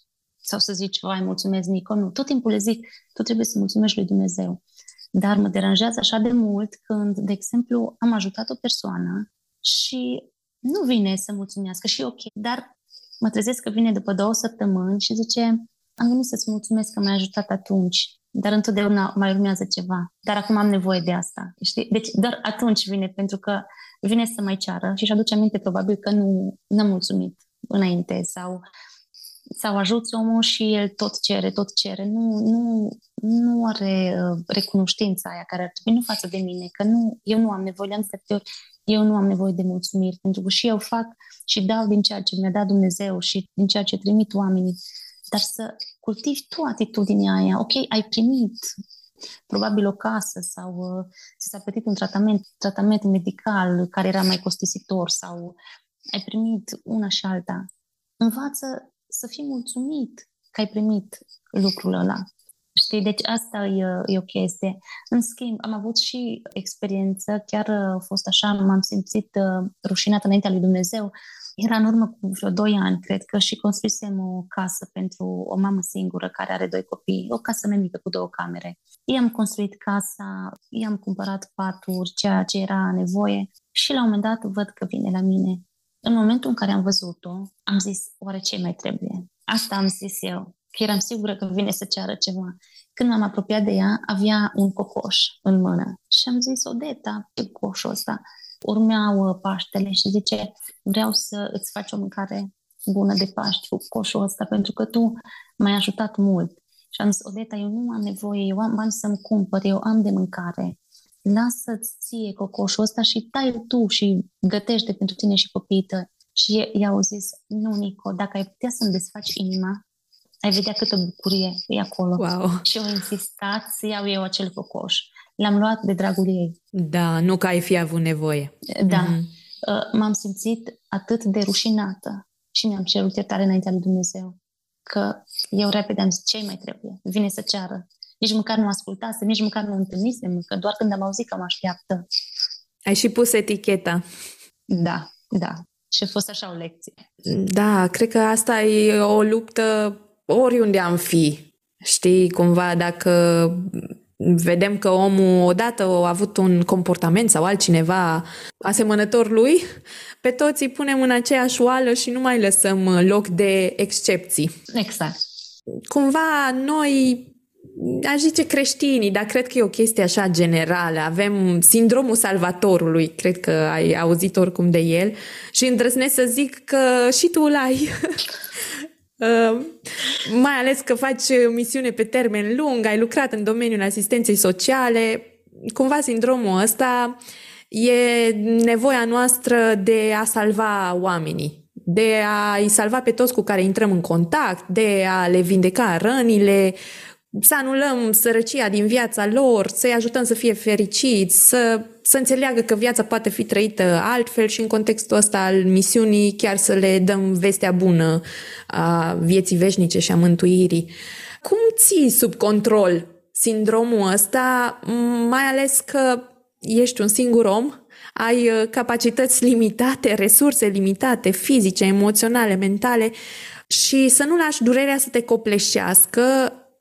sau să zici, vai, mulțumesc, Nico. Nu, tot timpul le zic, tu trebuie să mulțumești lui Dumnezeu. Dar mă deranjează așa de mult când, de exemplu, am ajutat o persoană și nu vine să mulțumească și ok, dar mă trezesc că vine după două săptămâni și zice, am venit să-ți mulțumesc că m-ai ajutat atunci, dar întotdeauna mai urmează ceva. Dar acum am nevoie de asta. Știi? Deci doar atunci vine, pentru că vine să mai ceară și își aduce aminte probabil că nu n-am mulțumit înainte sau sau ajuți omul și el tot cere, tot cere. Nu, nu, nu are uh, recunoștința aia care ar trebui, nu față de mine, că nu, eu nu am nevoie, le-am ori, eu nu am nevoie de mulțumiri, pentru că și eu fac și dau din ceea ce mi-a dat Dumnezeu și din ceea ce trimit oamenii. Dar să cultivi tu atitudinea aia, ok, ai primit probabil o casă sau uh, ți s-a plătit un tratament, tratament medical care era mai costisitor sau ai primit una și alta. Învață să fii mulțumit că ai primit lucrul ăla. Știi? Deci asta e, e o chestie. În schimb, am avut și experiență, chiar a fost așa, m-am simțit uh, rușinată înaintea lui Dumnezeu. Era în urmă cu vreo doi ani, cred că, și construisem o casă pentru o mamă singură care are doi copii, o casă mai mică cu două camere. I-am construit casa, i-am cumpărat paturi, ceea ce era nevoie și la un moment dat văd că vine la mine în momentul în care am văzut-o, am zis, oare ce mai trebuie? Asta am zis eu, că eram sigură că vine să ceară ceva. Când m-am apropiat de ea, avea un cocoș în mână și am zis, Odeta, ce cocoșul ăsta? Urmeau uh, Paștele și zice, vreau să îți faci o mâncare bună de Paști cu coșul ăsta, pentru că tu m-ai ajutat mult. Și am zis, Odeta, eu nu am nevoie, eu am bani să-mi cumpăr, eu am de mâncare lasă-ți ție cocoșul ăsta și tai tu și gătește pentru tine și copiii tăi. Și i-au zis, nu, Nico, dacă ai putea să-mi desfaci inima, ai vedea câtă bucurie e acolo. Wow. Și au insistat să iau eu acel cocoș. L-am luat de dragul ei. Da, nu că ai fi avut nevoie. Da. Mm-hmm. M-am simțit atât de rușinată și mi-am cerut iertare înaintea lui Dumnezeu că eu repede am zis, ce mai trebuie? Vine să ceară nici măcar nu ascultase, nici măcar nu întâlnisem, că doar când am auzit că mă așteaptă. Ai și pus eticheta. Da, da. Și a fost așa o lecție. Da, cred că asta e o luptă oriunde am fi. Știi, cumva, dacă vedem că omul odată a avut un comportament sau altcineva asemănător lui, pe toți îi punem în aceeași oală și nu mai lăsăm loc de excepții. Exact. Cumva noi aș zice creștinii, dar cred că e o chestie așa generală. Avem sindromul salvatorului, cred că ai auzit oricum de el și îndrăznesc să zic că și tu îl ai. Uh, mai ales că faci misiune pe termen lung, ai lucrat în domeniul asistenței sociale, cumva sindromul ăsta e nevoia noastră de a salva oamenii, de a-i salva pe toți cu care intrăm în contact, de a le vindeca rănile, să anulăm sărăcia din viața lor, să-i ajutăm să fie fericiți, să, să înțeleagă că viața poate fi trăită altfel și în contextul ăsta al misiunii chiar să le dăm vestea bună a vieții veșnice și a mântuirii. Cum ții sub control sindromul ăsta, mai ales că ești un singur om, ai uh, capacități limitate, resurse limitate, fizice, emoționale, mentale și să nu lași durerea să te copleșească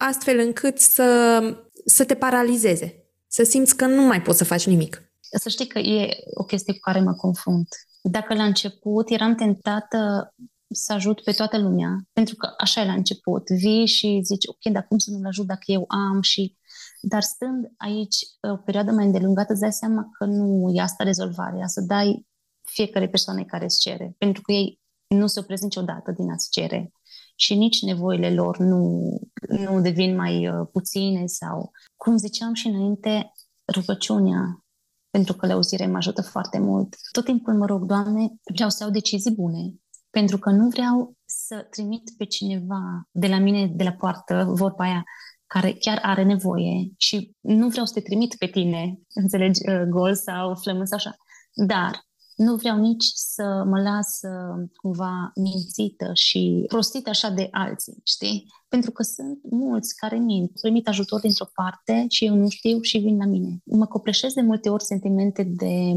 astfel încât să, să te paralizeze, să simți că nu mai poți să faci nimic. Să știi că e o chestie cu care mă confrunt. Dacă la început eram tentată să ajut pe toată lumea, pentru că așa e la început, vii și zici, ok, dar cum să nu-l ajut dacă eu am și... Dar stând aici o perioadă mai îndelungată, îți dai seama că nu e asta rezolvarea, să dai fiecare persoană care îți cere, pentru că ei nu se opresc niciodată din a-ți cere și nici nevoile lor nu, nu devin mai uh, puține sau, cum ziceam și înainte, rugăciunea pentru călăuzire mă ajută foarte mult. Tot timpul mă rog, Doamne, vreau să iau decizii bune, pentru că nu vreau să trimit pe cineva de la mine, de la poartă, vorba aia, care chiar are nevoie și nu vreau să te trimit pe tine, înțelegi, uh, gol sau flământ sau așa, dar nu vreau nici să mă las uh, cumva mințită și prostită așa de alții, știi? Pentru că sunt mulți care mint, primit ajutor dintr-o parte și eu nu știu și vin la mine. Mă copleșesc de multe ori sentimente de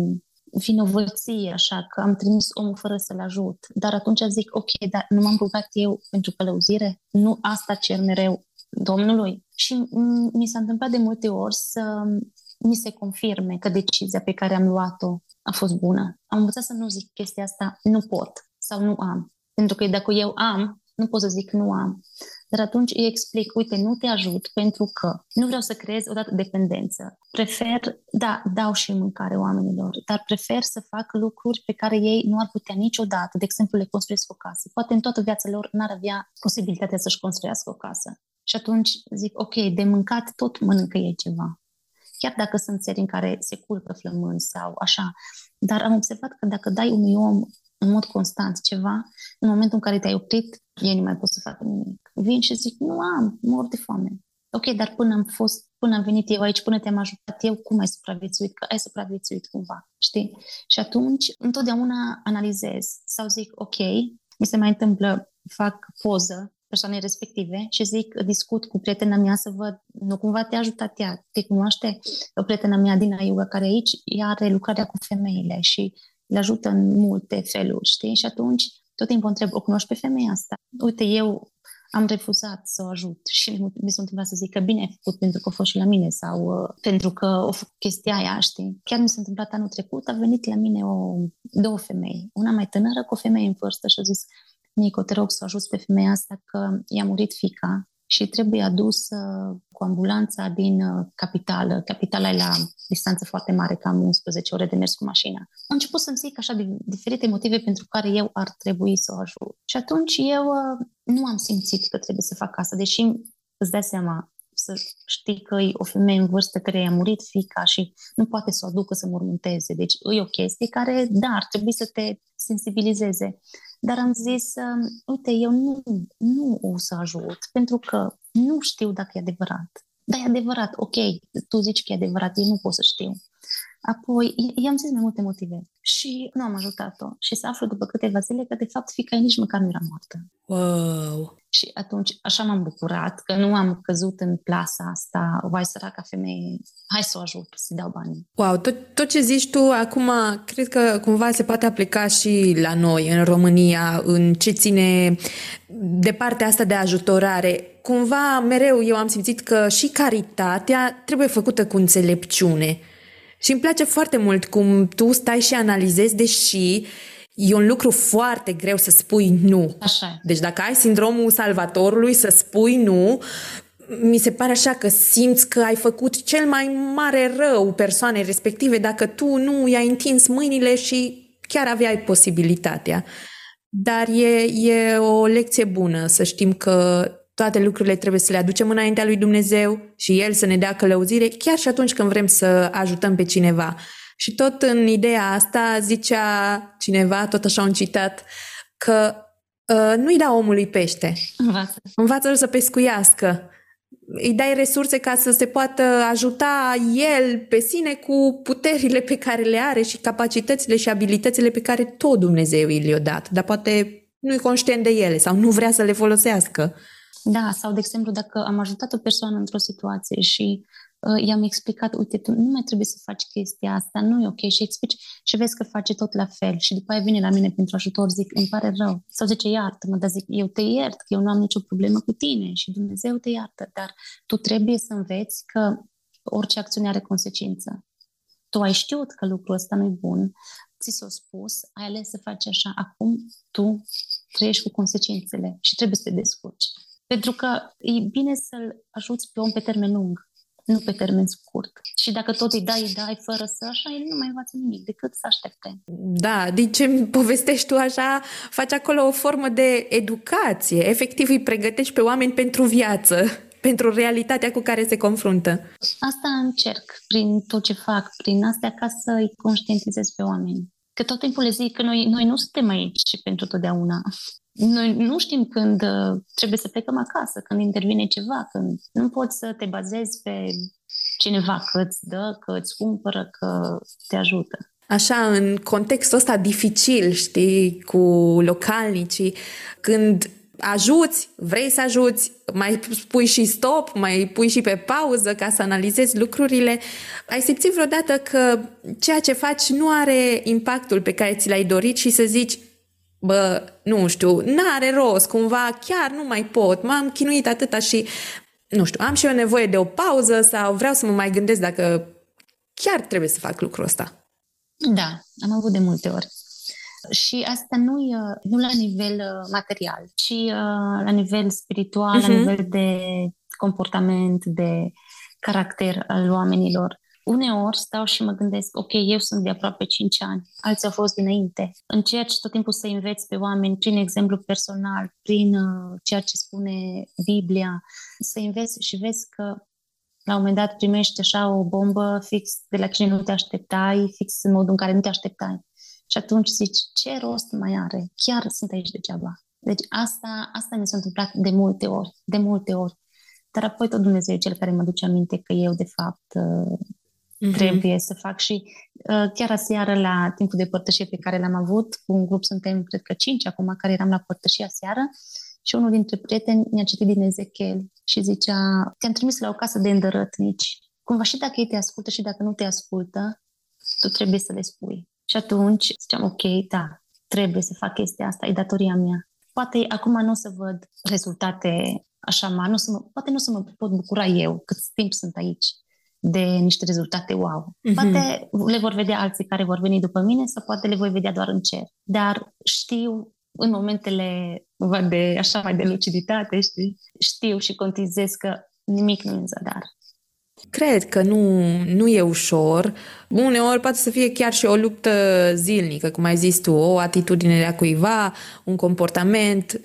vinovăție, așa, că am trimis omul fără să-l ajut. Dar atunci zic, ok, dar nu m-am rugat eu pentru călăuzire? Nu asta cer mereu Domnului? Și mi s-a întâmplat de multe ori să mi se confirme că decizia pe care am luat-o a fost bună. Am învățat să nu zic chestia asta, nu pot sau nu am. Pentru că dacă eu am, nu pot să zic nu am. Dar atunci îi explic, uite, nu te ajut pentru că nu vreau să creez odată dependență. Prefer, da, dau și mâncare oamenilor, dar prefer să fac lucruri pe care ei nu ar putea niciodată. De exemplu, le construiesc o casă. Poate în toată viața lor n-ar avea posibilitatea să-și construiască o casă. Și atunci zic, ok, de mâncat tot mănâncă ei ceva chiar dacă sunt țări în care se culcă flămâni sau așa. Dar am observat că dacă dai unui om în mod constant ceva, în momentul în care te-ai oprit, ei nu mai pot să facă nimic. Vin și zic, nu am, mor de foame. Ok, dar până am fost, până am venit eu aici, până te-am ajutat eu, cum ai supraviețuit? Că ai supraviețuit cumva, știi? Și atunci, întotdeauna analizez sau zic, ok, mi se mai întâmplă, fac poză persoanei respective și zic, discut cu prietena mea să văd, nu cumva te-a ajutat ea, te cunoaște o prietena mea din Ayuga care aici, ea are lucrarea cu femeile și le ajută în multe feluri, știi? Și atunci tot timpul întreb, o cunoști pe femeia asta? Uite, eu am refuzat să o ajut și mi s-a întâmplat să zic că bine ai făcut pentru că a fost și la mine sau uh, pentru că o făcut chestia aia, știi? Chiar mi s-a întâmplat anul trecut, a venit la mine o, două femei, una mai tânără cu o femeie în vârstă și a zis, Nico, te rog să ajut pe femeia asta că i-a murit fica și trebuie adusă cu ambulanța din uh, capitală. Capitala e la distanță foarte mare, cam 11 ore de mers cu mașina. Am început să-mi zic așa de diferite motive pentru care eu ar trebui să o ajut. Și atunci eu uh, nu am simțit că trebuie să fac asta, deși îți dai seama, să știi că e o femeie în vârstă care i-a murit fica și nu poate să o aducă să mormânteze. Deci e o chestie care, da, ar trebui să te sensibilizeze. Dar am zis, uite, eu nu, nu o să ajut, pentru că nu știu dacă e adevărat. Dar e adevărat, ok, tu zici că e adevărat, eu nu pot să știu. Apoi, i-am zis mai multe motive și nu am ajutat-o. Și să aflu după câteva zile că, de fapt, fica ei nici măcar nu era moartă. Wow! Și atunci așa m-am bucurat că nu am căzut în plasa asta, vai săraca femeie, hai să o ajut, să dau bani. Wow, tot, tot ce zici tu acum, cred că cumva se poate aplica și la noi, în România, în ce ține de partea asta de ajutorare. Cumva mereu eu am simțit că și caritatea trebuie făcută cu înțelepciune. Și îmi place foarte mult cum tu stai și analizezi, deși e un lucru foarte greu să spui nu. Așa. Deci dacă ai sindromul salvatorului să spui nu, mi se pare așa că simți că ai făcut cel mai mare rău persoanei respective dacă tu nu i-ai întins mâinile și chiar aveai posibilitatea. Dar e, e o lecție bună să știm că toate lucrurile trebuie să le aducem înaintea lui Dumnezeu și El să ne dea călăuzire, chiar și atunci când vrem să ajutăm pe cineva. Și tot în ideea asta zicea cineva, tot așa un citat, că uh, nu-i da omului pește. Învață. Învață-l să pescuiască. Îi dai resurse ca să se poată ajuta el pe sine cu puterile pe care le are și capacitățile și abilitățile pe care tot Dumnezeu i le-a dat. Dar poate nu-i conștient de ele sau nu vrea să le folosească. Da, sau de exemplu, dacă am ajutat o persoană într-o situație și uh, i-am explicat, uite, tu nu mai trebuie să faci chestia asta, nu e ok și explici și vezi că face tot la fel și după aia vine la mine pentru ajutor, zic, îmi pare rău. Sau zice, iartă-mă, dar zic, eu te iert, că eu nu am nicio problemă cu tine și Dumnezeu te iartă, dar tu trebuie să înveți că orice acțiune are consecință. Tu ai știut că lucrul ăsta nu e bun, ți s-a spus, ai ales să faci așa, acum tu trăiești cu consecințele și trebuie să te descurci. Pentru că e bine să-l ajuți pe om pe termen lung, nu pe termen scurt. Și dacă tot îi dai, îi dai fără să așa, el nu mai învață nimic decât să aștepte. Da, din ce povestești tu așa, faci acolo o formă de educație. Efectiv îi pregătești pe oameni pentru viață, pentru realitatea cu care se confruntă. Asta încerc prin tot ce fac, prin astea ca să îi conștientizez pe oameni. Că tot timpul le zic că noi, noi nu suntem aici pentru totdeauna. Noi nu știm când uh, trebuie să plecăm acasă, când intervine ceva, când nu poți să te bazezi pe cineva că îți dă, că îți cumpără, că te ajută. Așa, în contextul ăsta dificil, știi, cu localnicii, când ajuți, vrei să ajuți, mai pui și stop, mai pui și pe pauză ca să analizezi lucrurile, ai simțit vreodată că ceea ce faci nu are impactul pe care ți l-ai dorit și să zici, bă, nu știu, n-are rost, cumva chiar nu mai pot, m-am chinuit atâta și, nu știu, am și eu nevoie de o pauză sau vreau să mă mai gândesc dacă chiar trebuie să fac lucrul ăsta. Da, am avut de multe ori. Și asta nu, nu la nivel uh, material, ci uh, la nivel spiritual, uh-huh. la mhm. nivel de comportament, de caracter al oamenilor uneori stau și mă gândesc, ok, eu sunt de aproape 5 ani, alții au fost dinainte. Încerci tot timpul să înveți pe oameni prin exemplu personal, prin uh, ceea ce spune Biblia, să înveți și vezi că la un moment dat primești așa o bombă fix de la cine nu te așteptai, fix în modul în care nu te așteptai. Și atunci zici, ce rost mai are? Chiar sunt aici degeaba. Deci asta, asta mi s-a întâmplat de multe ori, de multe ori. Dar apoi tot Dumnezeu e cel care mă duce aminte că eu, de fapt, uh, mm-hmm. trebuie să fac și uh, chiar aseară la timpul de părtășie pe care l-am avut, cu un grup suntem, cred că cinci acum, care eram la părtășie aseară, și unul dintre prieteni mi-a citit din Ezechiel și zicea, te-am trimis la o casă de îndărătnici. Cumva și dacă ei te ascultă și dacă nu te ascultă, tu trebuie să le spui. Și atunci ziceam, ok, da, trebuie să fac chestia asta, e datoria mea. Poate acum nu o să văd rezultate așa mari, nu să mă, poate nu o să mă pot bucura eu cât timp sunt aici de niște rezultate wow. Mm-hmm. Poate le vor vedea alții care vor veni după mine sau poate le voi vedea doar în cer. Dar știu în momentele de așa mai de luciditate, știi, știu și contizez că nimic nu e în zadar. Cred că nu, nu e ușor. Uneori poate să fie chiar și o luptă zilnică, cum ai zis tu, o atitudine de a cuiva, un comportament,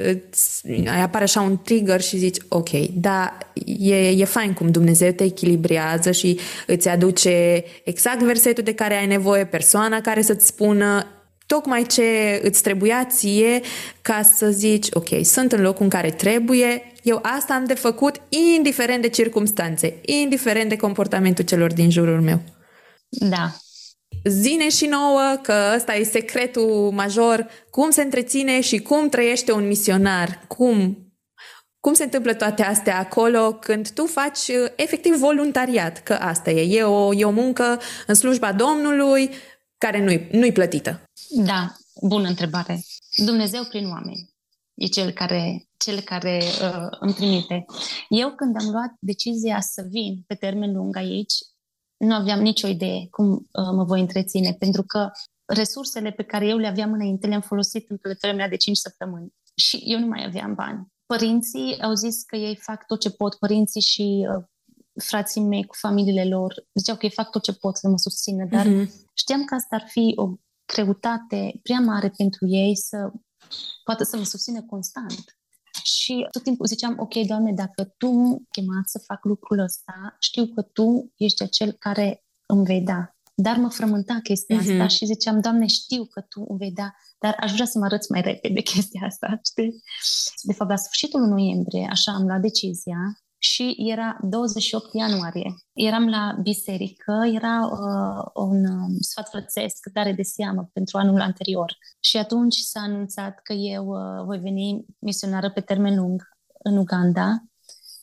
ai apare așa un trigger și zici, ok, dar e, e fain cum Dumnezeu te echilibrează și îți aduce exact versetul de care ai nevoie, persoana care să-ți spună tocmai ce îți trebuia ție ca să zici, ok, sunt în locul în care trebuie, eu asta am de făcut indiferent de circumstanțe, indiferent de comportamentul celor din jurul meu. Da. Zine și nouă că ăsta e secretul major, cum se întreține și cum trăiește un misionar, cum cum se întâmplă toate astea acolo când tu faci efectiv voluntariat, că asta e, e o, e o muncă în slujba Domnului care nu-i, nu-i plătită? Da, bună întrebare. Dumnezeu prin oameni e cel care, cel care uh, îmi trimite. Eu când am luat decizia să vin pe termen lung aici, nu aveam nicio idee cum uh, mă voi întreține, pentru că resursele pe care eu le aveam înainte le-am folosit în călătoria mea de 5 săptămâni și eu nu mai aveam bani. părinții au zis că ei fac tot ce pot, părinții și uh, frații mei cu familiile lor, ziceau că ei fac tot ce pot să mă susțină, dar uh-huh. știam că asta ar fi o greutate prea mare pentru ei să poată să mă susțină constant. Și tot timpul ziceam, ok, Doamne, dacă Tu mă chemat să fac lucrul ăsta, știu că Tu ești acel care îmi vei da. Dar mă frământa chestia mm-hmm. asta și ziceam, Doamne, știu că Tu îmi vei da, dar aș vrea să mă arăți mai repede chestia asta, știi? De fapt, la sfârșitul noiembrie, așa am luat decizia și era 28 ianuarie. Eram la biserică, era uh, un uh, sfat frățesc, tare de seamă pentru anul anterior. Și atunci s-a anunțat că eu uh, voi veni misionară pe termen lung în Uganda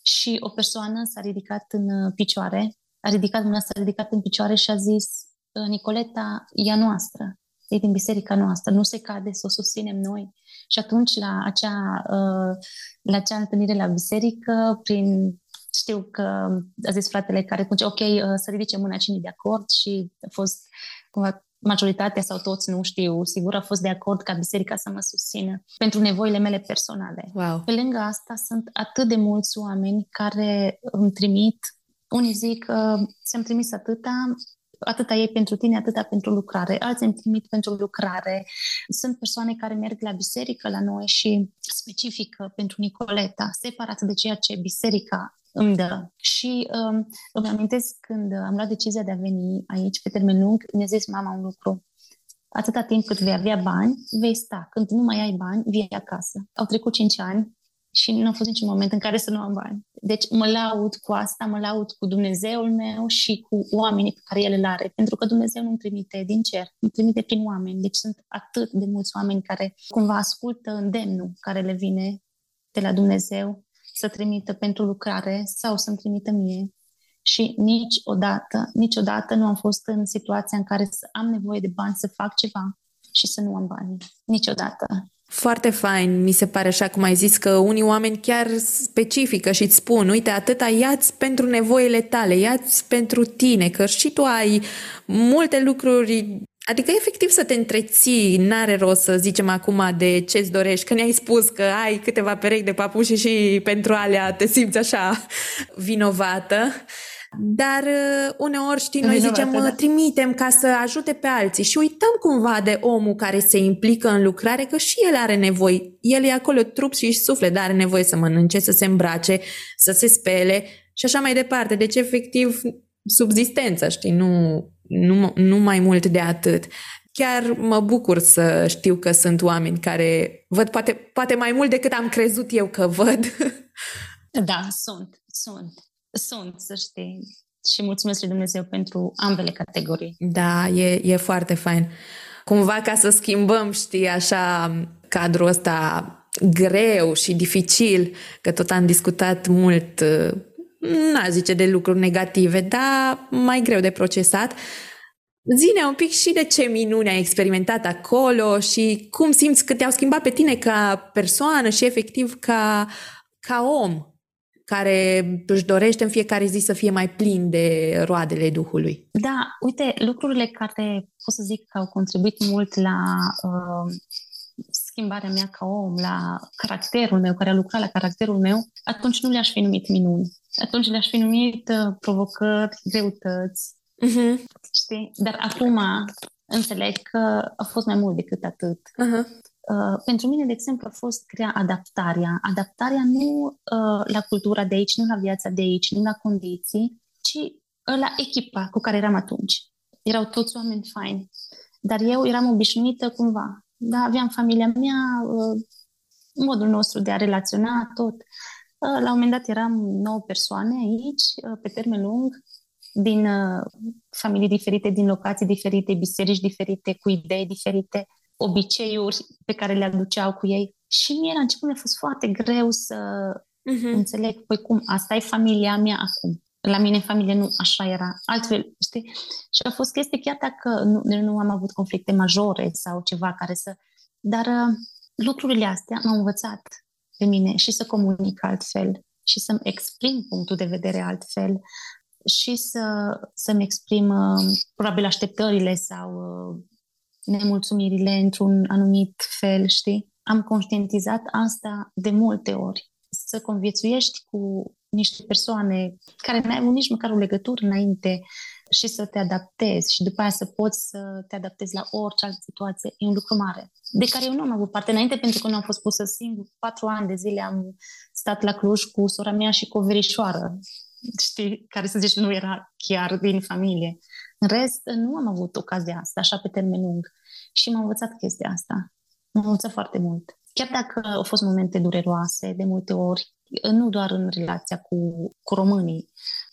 și o persoană s-a ridicat în uh, picioare, a ridicat mâna, s-a ridicat în picioare și a zis uh, Nicoleta, e a noastră, e din biserica noastră, nu se cade să o susținem noi. Și atunci, la acea, uh, la acea întâlnire la biserică, prin știu că a zis fratele care zice, ok, uh, să ridice mâna cine de acord și a fost cumva majoritatea sau toți, nu știu, sigur a fost de acord ca biserica să mă susțină pentru nevoile mele personale. Wow. Pe lângă asta sunt atât de mulți oameni care îmi trimit, unii zic, uh, ți-am trimis atâta, atâta ei pentru tine, atâta pentru lucrare, alții îmi trimit pentru lucrare. Sunt persoane care merg la biserică la noi și specifică pentru Nicoleta, separat de ceea ce biserica îmi dă. Și um, îmi amintesc când am luat decizia de a veni aici pe termen lung, mi-a zis mama un lucru. Atâta timp cât vei avea bani, vei sta. Când nu mai ai bani, vii acasă. Au trecut 5 ani și nu a fost niciun moment în care să nu am bani. Deci mă laud cu asta, mă laud cu Dumnezeul meu și cu oamenii pe care El îl are, pentru că Dumnezeu nu îmi trimite din cer, îmi trimite prin oameni. Deci sunt atât de mulți oameni care cumva ascultă îndemnul care le vine de la Dumnezeu să trimită pentru lucrare sau să-mi trimită mie. Și niciodată, niciodată nu am fost în situația în care să am nevoie de bani să fac ceva și să nu am bani. Niciodată. Foarte fain, mi se pare așa cum ai zis că unii oameni chiar specifică și îți spun, uite, atâta iați pentru nevoile tale, iați pentru tine, că și tu ai multe lucruri Adică efectiv să te întreții, n-are rost să zicem acum de ce-ți dorești, că ne-ai spus că ai câteva perechi de papuși și pentru alea te simți așa vinovată. Dar uh, uneori, știi, noi zicem, da. trimitem ca să ajute pe alții și uităm cumva de omul care se implică în lucrare, că și el are nevoie. El e acolo trup și suflet, dar are nevoie să mănânce, să se îmbrace, să se spele și așa mai departe. Deci, efectiv, subzistență, știi, nu, nu, nu mai mult de atât. Chiar mă bucur să știu că sunt oameni care văd poate, poate mai mult decât am crezut eu că văd. Da, sunt, sunt, sunt, să știi. Și mulțumesc lui Dumnezeu pentru ambele categorii. Da, e, e foarte fain. Cumva ca să schimbăm, știi, așa cadrul ăsta greu și dificil, că tot am discutat mult n-aș zice de lucruri negative, dar mai greu de procesat. Zine un pic și de ce minune ai experimentat acolo și cum simți că te-au schimbat pe tine ca persoană și efectiv ca, ca om care își dorește în fiecare zi să fie mai plin de roadele Duhului. Da, uite, lucrurile care pot să zic că au contribuit mult la uh, schimbarea mea ca om, la caracterul meu, care a lucrat la caracterul meu, atunci nu le-aș fi numit minuni. Atunci le-aș fi numit uh, provocări, greutăți, uh-huh. știi? Dar acum înțeleg că a fost mai mult decât atât. Uh-huh. Uh, pentru mine, de exemplu, a fost grea adaptarea. Adaptarea nu uh, la cultura de aici, nu la viața de aici, nu la condiții, ci uh, la echipa cu care eram atunci. Erau toți oameni faini. Dar eu eram obișnuită cumva. Da, aveam familia mea, uh, modul nostru de a relaționa, tot. Uh, la un moment dat eram 9 persoane aici, uh, pe termen lung, din uh, familii diferite, din locații diferite, biserici diferite, cu idei diferite, obiceiuri pe care le aduceau cu ei. Și mie la început mi-a fost foarte greu să uh-huh. înțeleg, păi cum, asta e familia mea acum. La mine în familie nu așa era, altfel, știi? Și a fost chestie chiar dacă nu, nu am avut conflicte majore sau ceva care să... Dar uh, lucrurile astea m-au învățat pe mine și să comunic altfel și să-mi exprim punctul de vedere altfel și să, să-mi exprim uh, probabil așteptările sau uh, nemulțumirile într-un anumit fel, știi? am conștientizat asta de multe ori. Să conviețuiești cu niște persoane care n-ai avut nici măcar o legătură înainte și să te adaptezi și după aia să poți să te adaptezi la orice altă situație, e un lucru mare, de care eu nu am avut parte înainte pentru că nu am fost pusă singur. Patru ani de zile am stat la Cluj cu sora mea și cu o verișoară, știi, care să zici nu era chiar din familie. În rest, nu am avut ocazia asta, așa pe termen lung. Și m-am învățat chestia asta. M-am învățat foarte mult. Chiar dacă au fost momente dureroase, de multe ori, nu doar în relația cu, cu românii,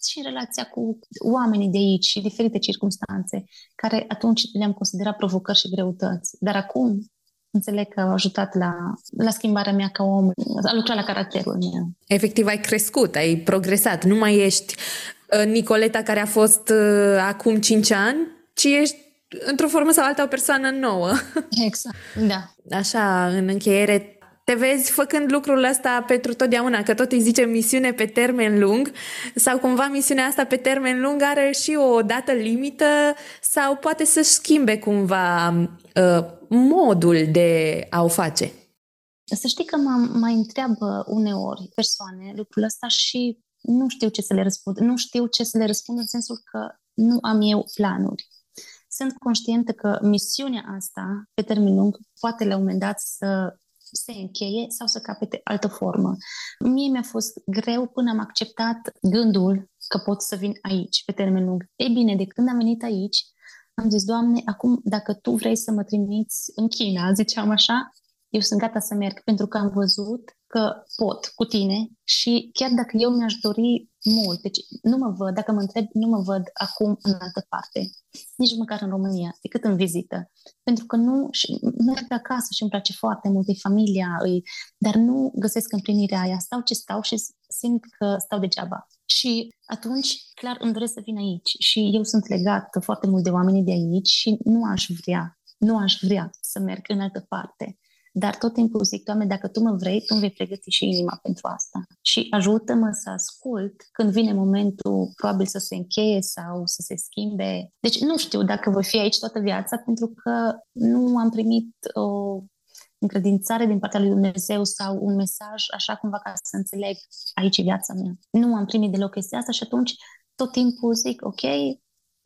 și în relația cu oamenii de aici și diferite circunstanțe, care atunci le-am considerat provocări și greutăți. Dar acum înțeleg că au ajutat la, la schimbarea mea ca om, a lucrat la caracterul meu. Efectiv, ai crescut, ai progresat. Nu mai ești uh, Nicoleta care a fost uh, acum 5 ani, ci ești într-o formă sau alta o persoană nouă. Exact, da. Așa, în încheiere, te vezi făcând lucrul ăsta pentru totdeauna, că tot îi zice misiune pe termen lung sau cumva misiunea asta pe termen lung are și o dată limită sau poate să schimbe cumva uh, modul de a o face? Să știi că mă mai întreabă uneori persoane lucrul ăsta și nu știu ce să le răspund. Nu știu ce să le răspund în sensul că nu am eu planuri. Sunt conștientă că misiunea asta, pe termen lung, poate la un moment dat să se încheie sau să capete altă formă. Mie mi-a fost greu până am acceptat gândul că pot să vin aici pe termen lung. Ei bine, de când am venit aici, am zis, Doamne, acum dacă Tu vrei să mă trimiți în China, ziceam așa, eu sunt gata să merg pentru că am văzut că pot cu tine și chiar dacă eu mi-aș dori mult, deci nu mă văd, dacă mă întreb, nu mă văd acum în altă parte, nici măcar în România, decât în vizită. Pentru că nu, și merg acasă și îmi place foarte mult, e familia, îi, dar nu găsesc împlinirea aia. Stau ce stau și simt că stau degeaba. Și atunci, clar, îmi doresc să vin aici și eu sunt legat foarte mult de oamenii de aici și nu aș vrea, nu aș vrea să merg în altă parte. Dar tot timpul zic, Doamne, dacă Tu mă vrei, Tu îmi vei pregăti și inima pentru asta. Și ajută-mă să ascult când vine momentul probabil să se încheie sau să se schimbe. Deci nu știu dacă voi fi aici toată viața pentru că nu am primit o încredințare din partea lui Dumnezeu sau un mesaj așa cumva ca să înțeleg aici e viața mea. Nu am primit deloc chestia asta și atunci tot timpul zic, ok,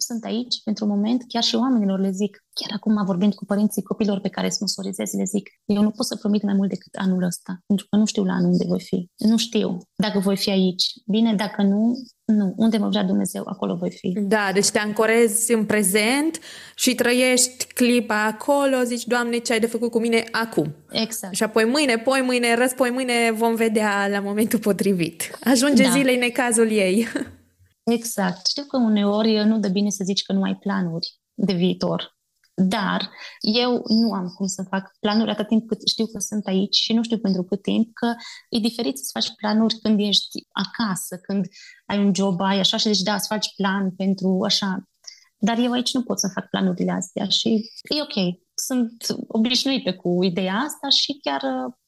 sunt aici pentru un moment, chiar și oamenilor le zic, chiar acum vorbind cu părinții copilor pe care sponsorizez, le zic, eu nu pot să promit mai mult decât anul ăsta, pentru că nu știu la anul unde voi fi. Nu știu dacă voi fi aici. Bine, dacă nu, nu. Unde mă vrea Dumnezeu, acolo voi fi. Da, deci te ancorezi în prezent și trăiești clipa acolo, zici, Doamne, ce ai de făcut cu mine acum. Exact. Și apoi mâine, poi mâine, răspoi mâine vom vedea la momentul potrivit. Ajunge da. zilei necazul ei. Exact. Știu că uneori nu dă bine să zici că nu ai planuri de viitor. Dar eu nu am cum să fac planuri atât timp cât știu că sunt aici și nu știu pentru cât timp, că e diferit să faci planuri când ești acasă, când ai un job, ai așa și zici, da, să faci plan pentru așa. Dar eu aici nu pot să fac planurile astea și e ok. Sunt obișnuită cu ideea asta și chiar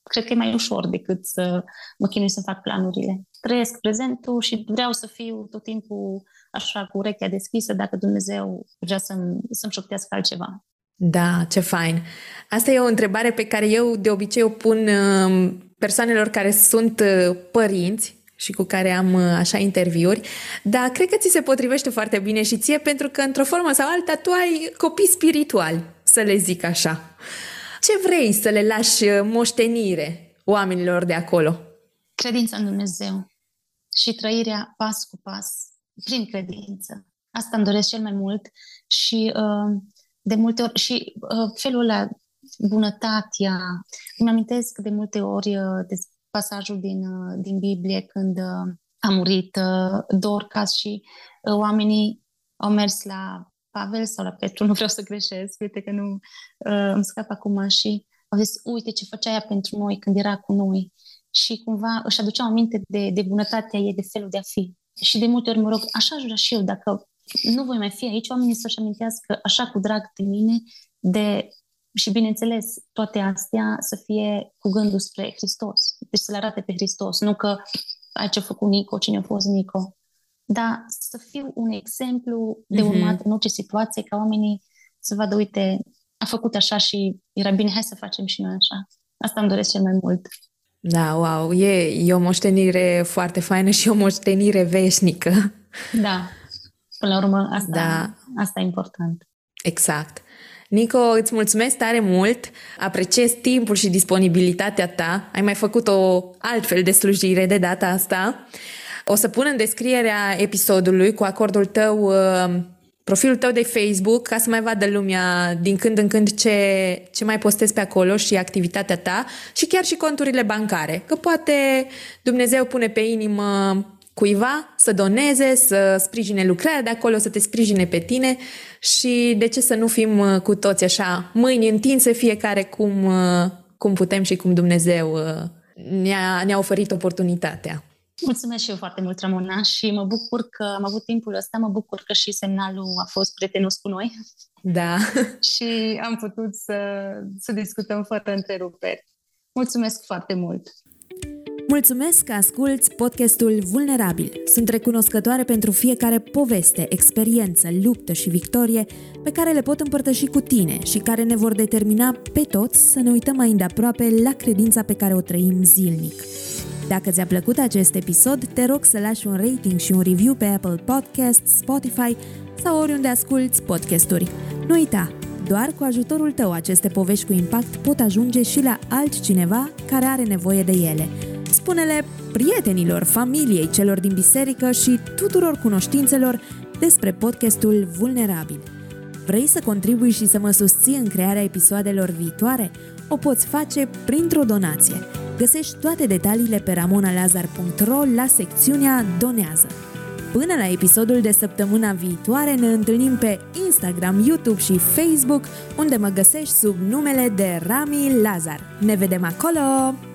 cred că e mai ușor decât să mă chinui să fac planurile. Trăiesc prezentul și vreau să fiu tot timpul așa cu urechea deschisă dacă Dumnezeu vrea să-mi, să-mi șoptească altceva. Da, ce fain. Asta e o întrebare pe care eu de obicei o pun um, persoanelor care sunt uh, părinți și cu care am uh, așa interviuri, dar cred că ți se potrivește foarte bine și ție pentru că într-o formă sau alta tu ai copii spirituali, să le zic așa. Ce vrei să le lași uh, moștenire oamenilor de acolo? Credința în Dumnezeu și trăirea pas cu pas, prin credință. Asta îmi doresc cel mai mult și uh, de multe ori și uh, felul ăla, bunătatea. Îmi amintesc de multe ori de pasajul din, din Biblie când a murit Dorcas și oamenii au mers la Pavel sau la Petru, nu vreau să greșesc, uite că nu uh, îmi scap acum și au zis, uite ce făcea ea pentru noi când era cu noi și cumva își aduceau aminte de, de bunătatea ei, de felul de a fi. Și de multe ori mă rog, așa aș vrea și eu, dacă nu voi mai fi aici, oamenii să-și amintească așa cu drag de mine, de și bineînțeles, toate astea să fie cu gândul spre Hristos. Deci să le arate pe Hristos, nu că ai ce a făcut Nico, cine a fost Nico, dar să fiu un exemplu de mhm. urmat mm-hmm. în orice situație, ca oamenii să vadă, uite, a făcut așa și era bine, hai să facem și noi așa. Asta îmi doresc cel mai mult. Da, wow, e, e o moștenire foarte faină și o moștenire veșnică. Da, până la urmă asta, da. asta e important. Exact. Nico, îți mulțumesc tare mult, apreciez timpul și disponibilitatea ta. Ai mai făcut o altfel de slujire de data asta. O să pun în descrierea episodului cu acordul tău uh, profilul tău de Facebook ca să mai vadă lumea din când în când ce, ce mai postezi pe acolo și activitatea ta și chiar și conturile bancare. Că poate Dumnezeu pune pe inimă cuiva să doneze, să sprijine lucrarea de acolo, să te sprijine pe tine și de ce să nu fim uh, cu toți așa mâini întinse fiecare cum, uh, cum putem și cum Dumnezeu uh, ne-a, ne-a oferit oportunitatea. Mulțumesc și eu foarte mult, Ramona, și mă bucur că am avut timpul ăsta, mă bucur că și semnalul a fost prietenos cu noi. Da. și am putut să, să discutăm fără întreruperi. Mulțumesc foarte mult! Mulțumesc că asculți podcastul Vulnerabil. Sunt recunoscătoare pentru fiecare poveste, experiență, luptă și victorie pe care le pot împărtăși cu tine și care ne vor determina pe toți să ne uităm mai îndeaproape la credința pe care o trăim zilnic. Dacă ți-a plăcut acest episod, te rog să lași un rating și un review pe Apple Podcasts, Spotify sau oriunde asculti podcasturi. Nu uita, doar cu ajutorul tău aceste povești cu impact pot ajunge și la altcineva care are nevoie de ele. Spune-le prietenilor, familiei, celor din biserică și tuturor cunoștințelor despre podcastul Vulnerabil. Vrei să contribui și să mă susții în crearea episoadelor viitoare? O poți face printr-o donație. Găsești toate detaliile pe ramonalazar.ro la secțiunea Donează. Până la episodul de săptămâna viitoare ne întâlnim pe Instagram, YouTube și Facebook, unde mă găsești sub numele de Rami Lazar. Ne vedem acolo!